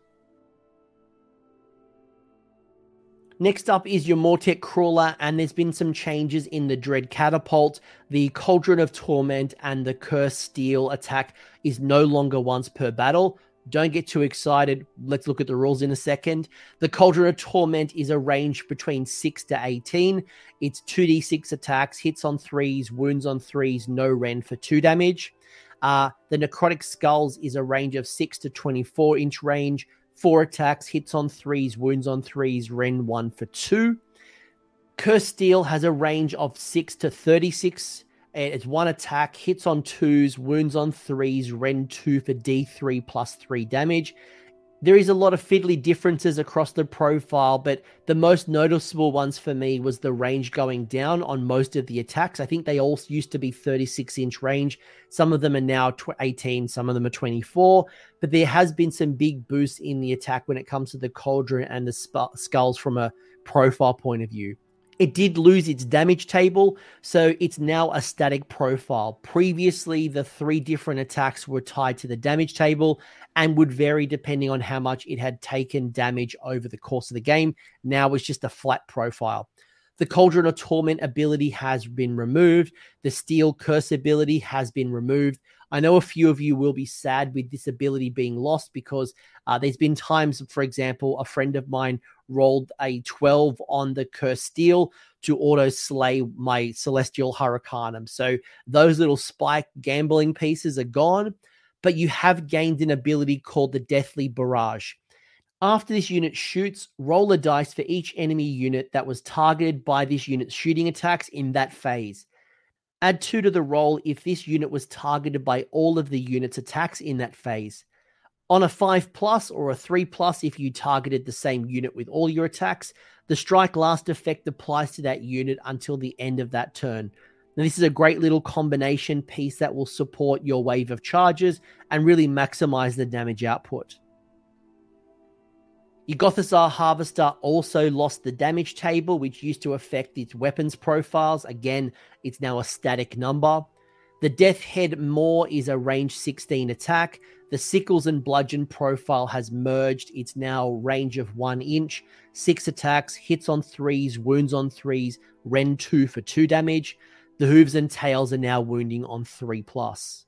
Next up is your Mortek Crawler, and there's been some changes in the Dread Catapult. The Cauldron of Torment and the Curse Steel attack is no longer once per battle. Don't get too excited. Let's look at the rules in a second. The Cauldron of Torment is a range between 6 to 18. It's 2d6 attacks, hits on threes, wounds on threes, no rend for 2 damage. Uh, the Necrotic Skulls is a range of 6 to 24 inch range, four attacks, hits on threes, wounds on threes, Ren one for two. Curse Steel has a range of six to 36. And It's one attack, hits on twos, wounds on threes, Ren two for D3 plus three damage there is a lot of fiddly differences across the profile, but the most noticeable ones for me was the range going down on most of the attacks. I think they all used to be 36 inch range. Some of them are now 18, some of them are 24, but there has been some big boosts in the attack when it comes to the cauldron and the sp- skulls from a profile point of view. It did lose its damage table, so it's now a static profile. Previously, the three different attacks were tied to the damage table and would vary depending on how much it had taken damage over the course of the game. Now it's just a flat profile. The Cauldron of Torment ability has been removed. The Steel Curse ability has been removed. I know a few of you will be sad with this ability being lost because uh, there's been times, for example, a friend of mine rolled a 12 on the Curse Steel to auto slay my Celestial Hurricanum. So those little spike gambling pieces are gone, but you have gained an ability called the Deathly Barrage. After this unit shoots, roll a dice for each enemy unit that was targeted by this unit's shooting attacks in that phase. Add two to the roll if this unit was targeted by all of the unit's attacks in that phase. On a 5 plus or a 3 plus, if you targeted the same unit with all your attacks, the strike last effect applies to that unit until the end of that turn. Now, this is a great little combination piece that will support your wave of charges and really maximize the damage output. Your Gothizzar Harvester also lost the damage table, which used to affect its weapons profiles. Again, it's now a static number. The Death Head Maw is a range 16 attack. The Sickles and Bludgeon profile has merged. It's now range of one inch, six attacks, hits on threes, wounds on threes, Rend 2 for two damage. The Hooves and Tails are now wounding on three plus.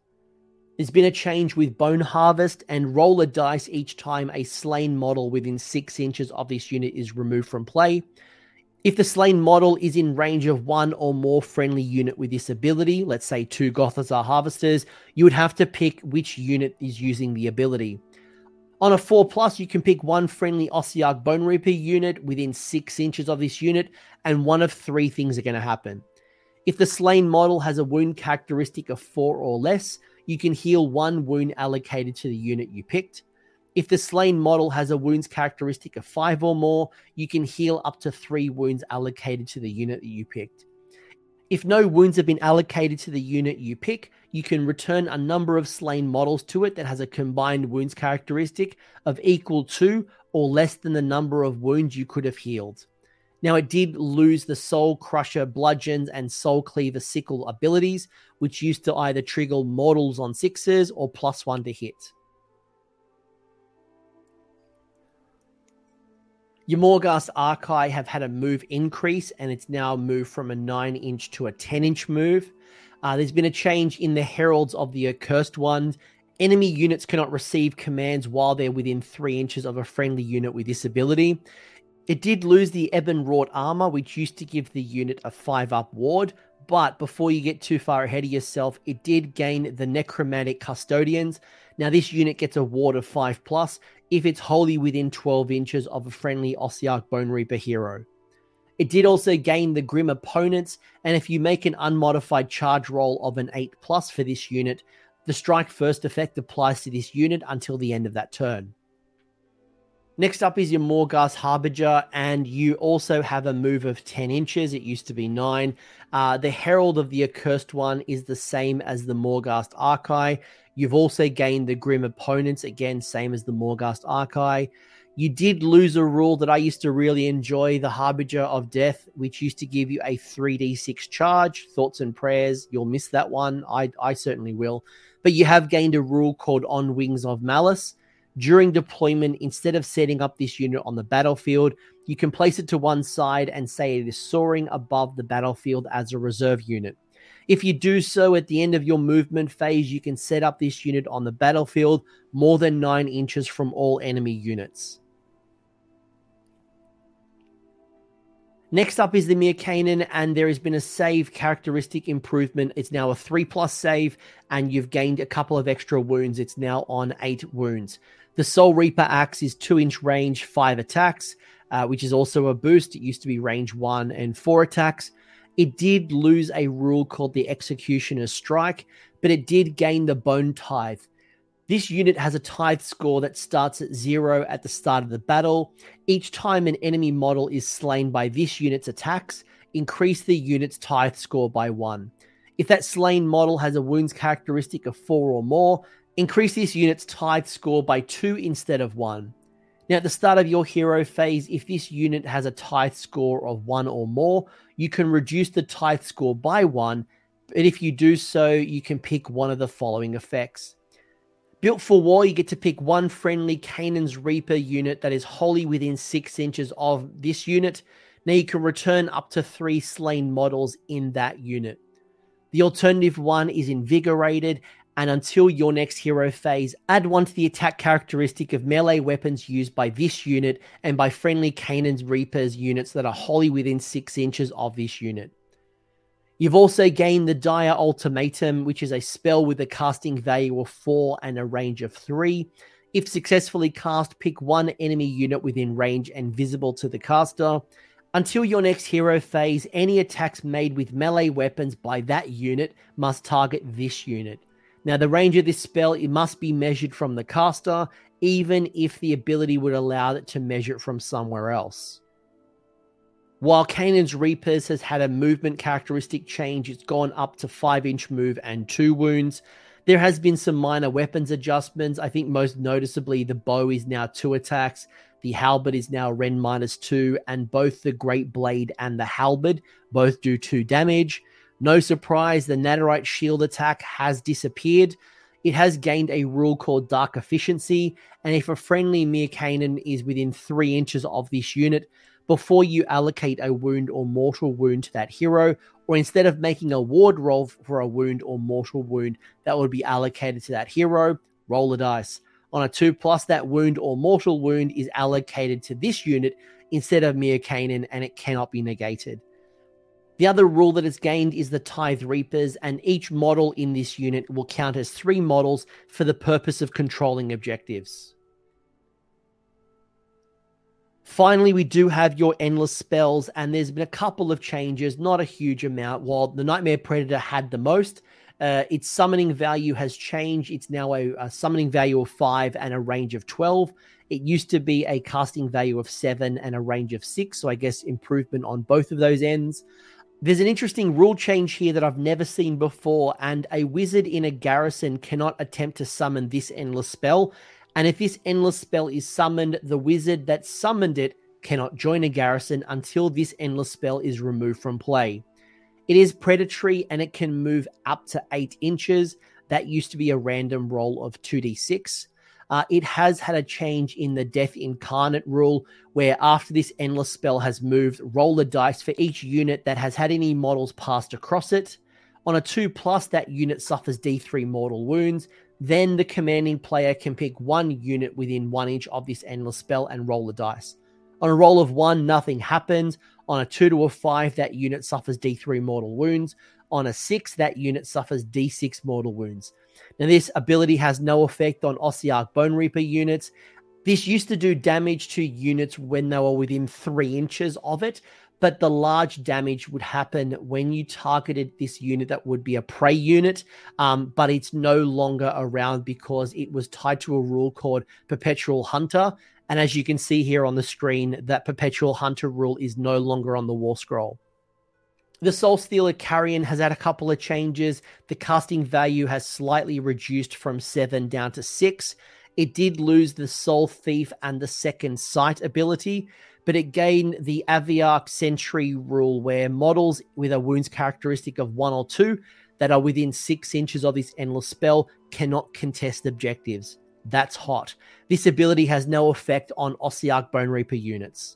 There's been a change with Bone Harvest and roll a dice each time a slain model within six inches of this unit is removed from play. If the slain model is in range of one or more friendly unit with this ability, let's say two Gothizzar Harvesters, you would have to pick which unit is using the ability. On a 4 plus, you can pick one friendly Ossiarch Bone Reaper unit within 6 inches of this unit, and one of three things are going to happen. If the slain model has a wound characteristic of 4 or less, you can heal one wound allocated to the unit you picked. If the slain model has a wounds characteristic of five or more, you can heal up to three wounds allocated to the unit that you picked. If no wounds have been allocated to the unit you pick, you can return a number of slain models to it that has a combined wounds characteristic of equal to or less than the number of wounds you could have healed. Now, it did lose the Soul Crusher Bludgeons and Soul Cleaver Sickle abilities, which used to either trigger mortals on sixes or plus one to hit. Your Morghast Archai have had a move increase, and it's now moved from a 9 inch to a 10 inch move. Uh, there's been a change in the Heralds of the Accursed Ones. Enemy units cannot receive commands while they're within 3 inches of a friendly unit with this ability. It did lose the Ebon Wrought armor, which used to give the unit a 5 up ward, but before you get too far ahead of yourself, it did gain the Necromantic Custodians. Now, this unit gets a ward of 5 plus if it's wholly within 12 inches of a friendly Ossiarch Bone Reaper hero. It did also gain the Grim Opponents, and if you make an unmodified charge roll of an 8 plus for this unit, the strike first effect applies to this unit until the end of that turn. Next up is your Morghast Harbinger, and you also have a move of 10 inches. It used to be 9. Uh, the Herald of the Accursed One is the same as the Morghast Archai. You've also gained the Grim Opponents, again, same as the Morghast Archai. You did lose a rule that I used to really enjoy, the Harbinger of Death, which used to give you a 3d6 charge. Thoughts and prayers, you'll miss that one. I, I certainly will. But you have gained a rule called On Wings of Malice during deployment, instead of setting up this unit on the battlefield, you can place it to one side and say it is soaring above the battlefield as a reserve unit. If you do so at the end of your movement phase, you can set up this unit on the battlefield more than 9 inches from all enemy units. Next up is the Mir Kainan, and there has been a save characteristic improvement. It's now a 3 plus save, and you've gained a couple of extra wounds. It's now on 8 wounds. The Soul Reaper axe is two inch range, five attacks, uh, which is also a boost. It used to be range one and four attacks. It did lose a rule called the Executioner's Strike, but it did gain the Bone Tithe. This unit has a tithe score that starts at zero at the start of the battle. Each time an enemy model is slain by this unit's attacks, increase the unit's tithe score by one. If that slain model has a wounds characteristic of four or more, Increase this unit's tithe score by two instead of one. Now, at the start of your hero phase, if this unit has a tithe score of one or more, you can reduce the tithe score by one. But if you do so, you can pick one of the following effects. Built for war, you get to pick one friendly Kainan's Reaper unit that is wholly within six inches of this unit. Now you can return up to three slain models in that unit. The alternative one is invigorated, and until your next hero phase, add one to the attack characteristic of melee weapons used by this unit and by friendly Kainan's Reapers units that are wholly within 6 inches of this unit. You've also gained the Dire Ultimatum, which is a spell with a casting value of 4 and a range of 3. If successfully cast, pick one enemy unit within range and visible to the caster. Until your next hero phase, any attacks made with melee weapons by that unit must target this unit. Now, the range of this spell it must be measured from the caster. even if the ability would allow it to measure it from somewhere else. While Kainan's Reapers has had a movement characteristic change, it's gone up to 5 inch move and 2 wounds. There has been some minor weapons adjustments. I think most noticeably, the bow is now 2 attacks, the halberd is now Ren minus 2, and both the Great Blade and the halberd both do 2 damage. No surprise, the Nadirite shield attack has disappeared. It has gained a rule called Dark Efficiency, and if a friendly Mir Kainan is within 3 inches of this unit, before you allocate a wound or mortal wound to that hero, or instead of making a ward roll for a wound or mortal wound that would be allocated to that hero, roll a dice. On a 2 plus, that wound or mortal wound is allocated to this unit instead of Mir Kainan, and it cannot be negated. The other rule that is gained is the Tithe Reapers, and each model in this unit will count as three models for the purpose of controlling objectives. Finally, we do have your endless spells, and there's been a couple of changes, not a huge amount. While the Nightmare Predator had the most, uh, its summoning value has changed. It's now a, a, summoning value of five and a range of 12. It used to be a casting value of seven and a range of six. So I guess improvement on both of those ends. There's an interesting rule change here that I've never seen before, and a wizard in a garrison cannot attempt to summon this endless spell. And if this endless spell is summoned, the wizard that summoned it cannot join a garrison until this endless spell is removed from play. It is predatory and it can move up to 8 inches. That used to be a random roll of 2d6. Uh, it has had a change in the Death Incarnate rule, where after this endless spell has moved, roll a dice for each unit that has had any models passed across it. On a 2 plus, that unit suffers d3 mortal wounds. Then the commanding player can pick one unit within one inch of this endless spell and roll the dice. On a roll of one, nothing happens. On a two to a five, that unit suffers d3 mortal wounds. On a six, that unit suffers d6 mortal wounds. Now, this ability has no effect on Ossiarch Bone Reaper units. This used to do damage to units when they were within three inches of it, but the large damage would happen when you targeted this unit that would be a prey unit, um, but it's no longer around because it was tied to a rule called Perpetual Hunter. And as you can see here on the screen, that Perpetual Hunter rule is no longer on the War Scroll. The Soul Stealer Carrion has had a couple of changes. The casting value has slightly reduced from seven down to six. It did lose the Soul Thief and the Second Sight ability, but it gained the Aviarch Sentry rule where models with a wounds characteristic of one or two that are within six inches of this endless spell cannot contest objectives. That's hot. This ability has no effect on Ossiarch Bone Reaper units.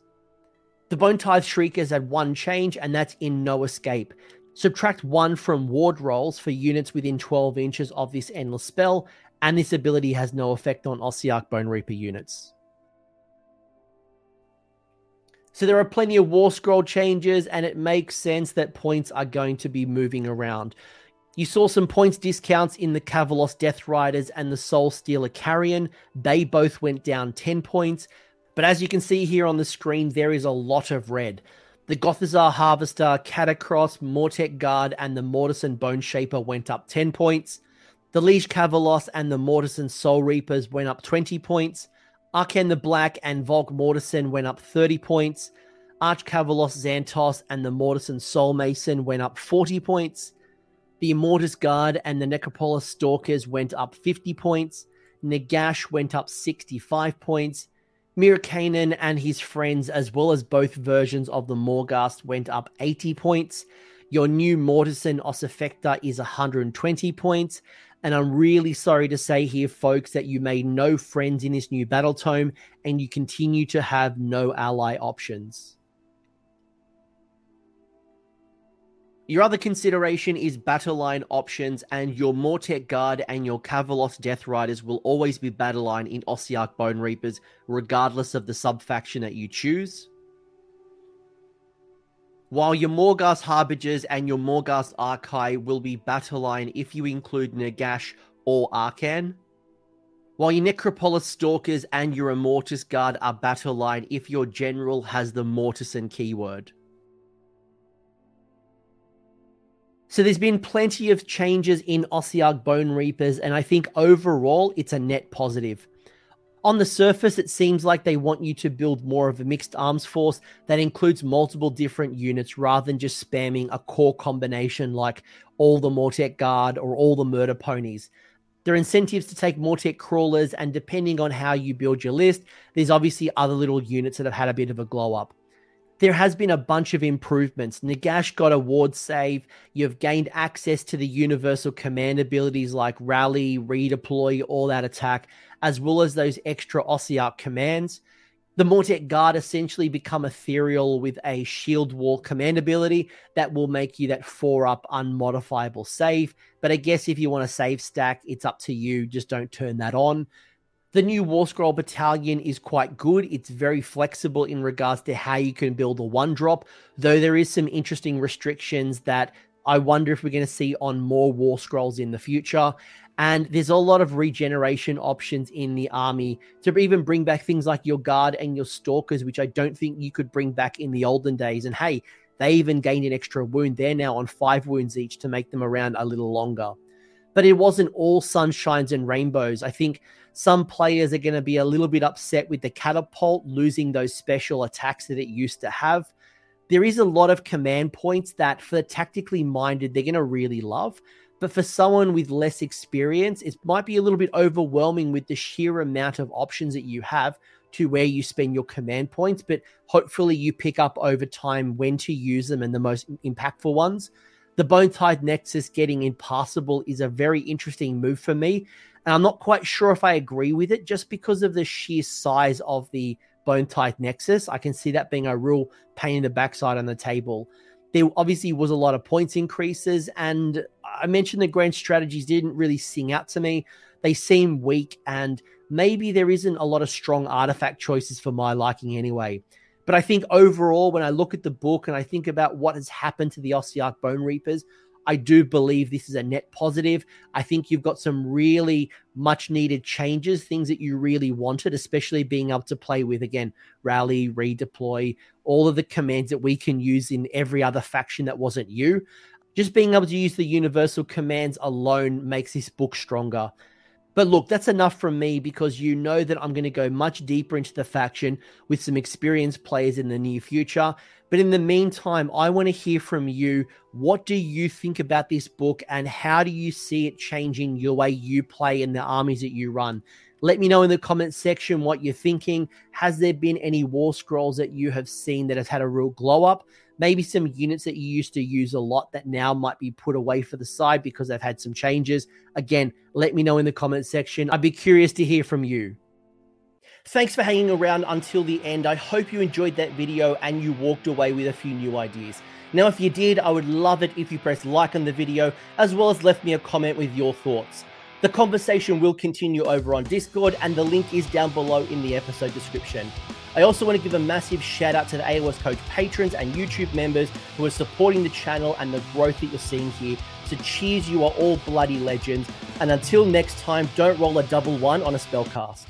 The Bone Tithe Shriekers had one change, and that's in No Escape. Subtract one from ward rolls for units within 12 inches of this endless spell, and this ability has no effect on Ossiarch Bone Reaper units. So there are plenty of War Scroll changes, and it makes sense that points are going to be moving around. You saw some points discounts in the Kavalos Death Riders and the Soul Stealer Carrion. They both went down 10 points. But as you can see here on the screen, there is a lot of red. The Gothizzar Harvester, Katakros, Mortek Guard, and the Mortisan Bone Shaper went up 10 points. The Liege Kavalos and the Mortison Soul Reapers went up 20 points. Arkhan the Black and Vokmortian went up 30 points. Arch Kavalos Zandtos and the Mortisan Soul Mason went up 40 points. The Immortis Guard and the Necropolis Stalkers went up 50 points. Nagash went up 65 points. Mir Kainan and his friends, as well as both versions of the Morghast, went up 80 points. Your new Mortisan Ossifactor is 120 points. And I'm really sorry to say here, folks, that you made no friends in this new battle tome and you continue to have no ally options. Your other consideration is battle line options, and your Mortek Guard and your Kavalos Death Riders will always be battle line in Ossiarch Bone Reapers, regardless of the sub faction that you choose. While your Morghast Harbingers and your Morghast Archai will be battle line if you include Nagash or Arkhan. While your Necropolis Stalkers and your Immortis Guard are battle line if your general has the Mortisan keyword. So there's been plenty of changes in Ossiarch Bone Reapers, and I think overall it's a net positive. On the surface, it seems like they want you to build more of a mixed arms force that includes multiple different units rather than just spamming a core combination like all the Mortek Guard or all the Murder Ponies. There are incentives to take Mortek Crawlers, and depending on how you build your list, there's obviously other little units that have had a bit of a glow up there has been a bunch of improvements. Nagash got a ward save. You've gained access to the universal command abilities like rally, redeploy, all that attack, as well as those extra Ossiarch commands. The Mortek Guard essentially become ethereal with a shield wall command ability that will make you that four up unmodifiable save. But I guess if you want to save stack, it's up to you. Just don't turn that on. The new War Scroll Battalion is quite good. It's very flexible in regards to how you can build a one drop, though there is some interesting restrictions that I wonder if we're going to see on more War Scrolls in the future. And there's a lot of regeneration options in the army to even bring back things like your guard and your stalkers, which I don't think you could bring back in the olden days. And hey, they even gained an extra wound. They're now on five wounds each to make them around a little longer. But it wasn't all sunshines and rainbows. I think some players are going to be a little bit upset with the catapult losing those special attacks that it used to have. There is a lot of command points that, for the tactically minded, they're going to really love. But for someone with less experience, it might be a little bit overwhelming with the sheer amount of options that you have to where you spend your command points. But hopefully, you pick up over time when to use them and the most impactful ones. The Bone Tithe Nexus getting impassable is a very interesting move for me. And I'm not quite sure if I agree with it just because of the sheer size of the Bone Tithe Nexus. I can see that being a real pain in the backside on the table. There obviously was a lot of points increases, and I mentioned the grand strategies didn't really sing out to me. They seem weak, and maybe there isn't a lot of strong artifact choices for my liking anyway. But I think overall, when I look at the book and I think about what has happened to the Ossiarch Bonereapers, I do believe this is a net positive. I think you've got some really much needed changes, things that you really wanted, especially being able to play with, again, rally, redeploy, all of the commands that we can use in every other faction that wasn't you. Just being able to use the universal commands alone makes this book stronger. But look, that's enough from me because you know that I'm going to go much deeper into the faction with some experienced players in the near future. But in the meantime, I want to hear from you. What do you think about this book and how do you see it changing your way you play in the armies that you run? Let me know in the comment section what you're thinking. Has there been any war scrolls that you have seen that have had a real glow up? Maybe some units that you used to use a lot that now might be put away for the side because they've had some changes. Again, let me know in the comment section. I'd be curious to hear from you. Thanks for hanging around until the end. I hope you enjoyed that video and you walked away with a few new ideas. Now, if you did, I would love it if you press like on the video, as well as left me a comment with your thoughts. The conversation will continue over on Discord, and the link is down below in the episode description. I also want to give a massive shout out to the AOS Coach patrons and YouTube members who are supporting the channel and the growth that you're seeing here. So, cheers, you are all bloody legends. And until next time, don't roll a double one on a spellcast.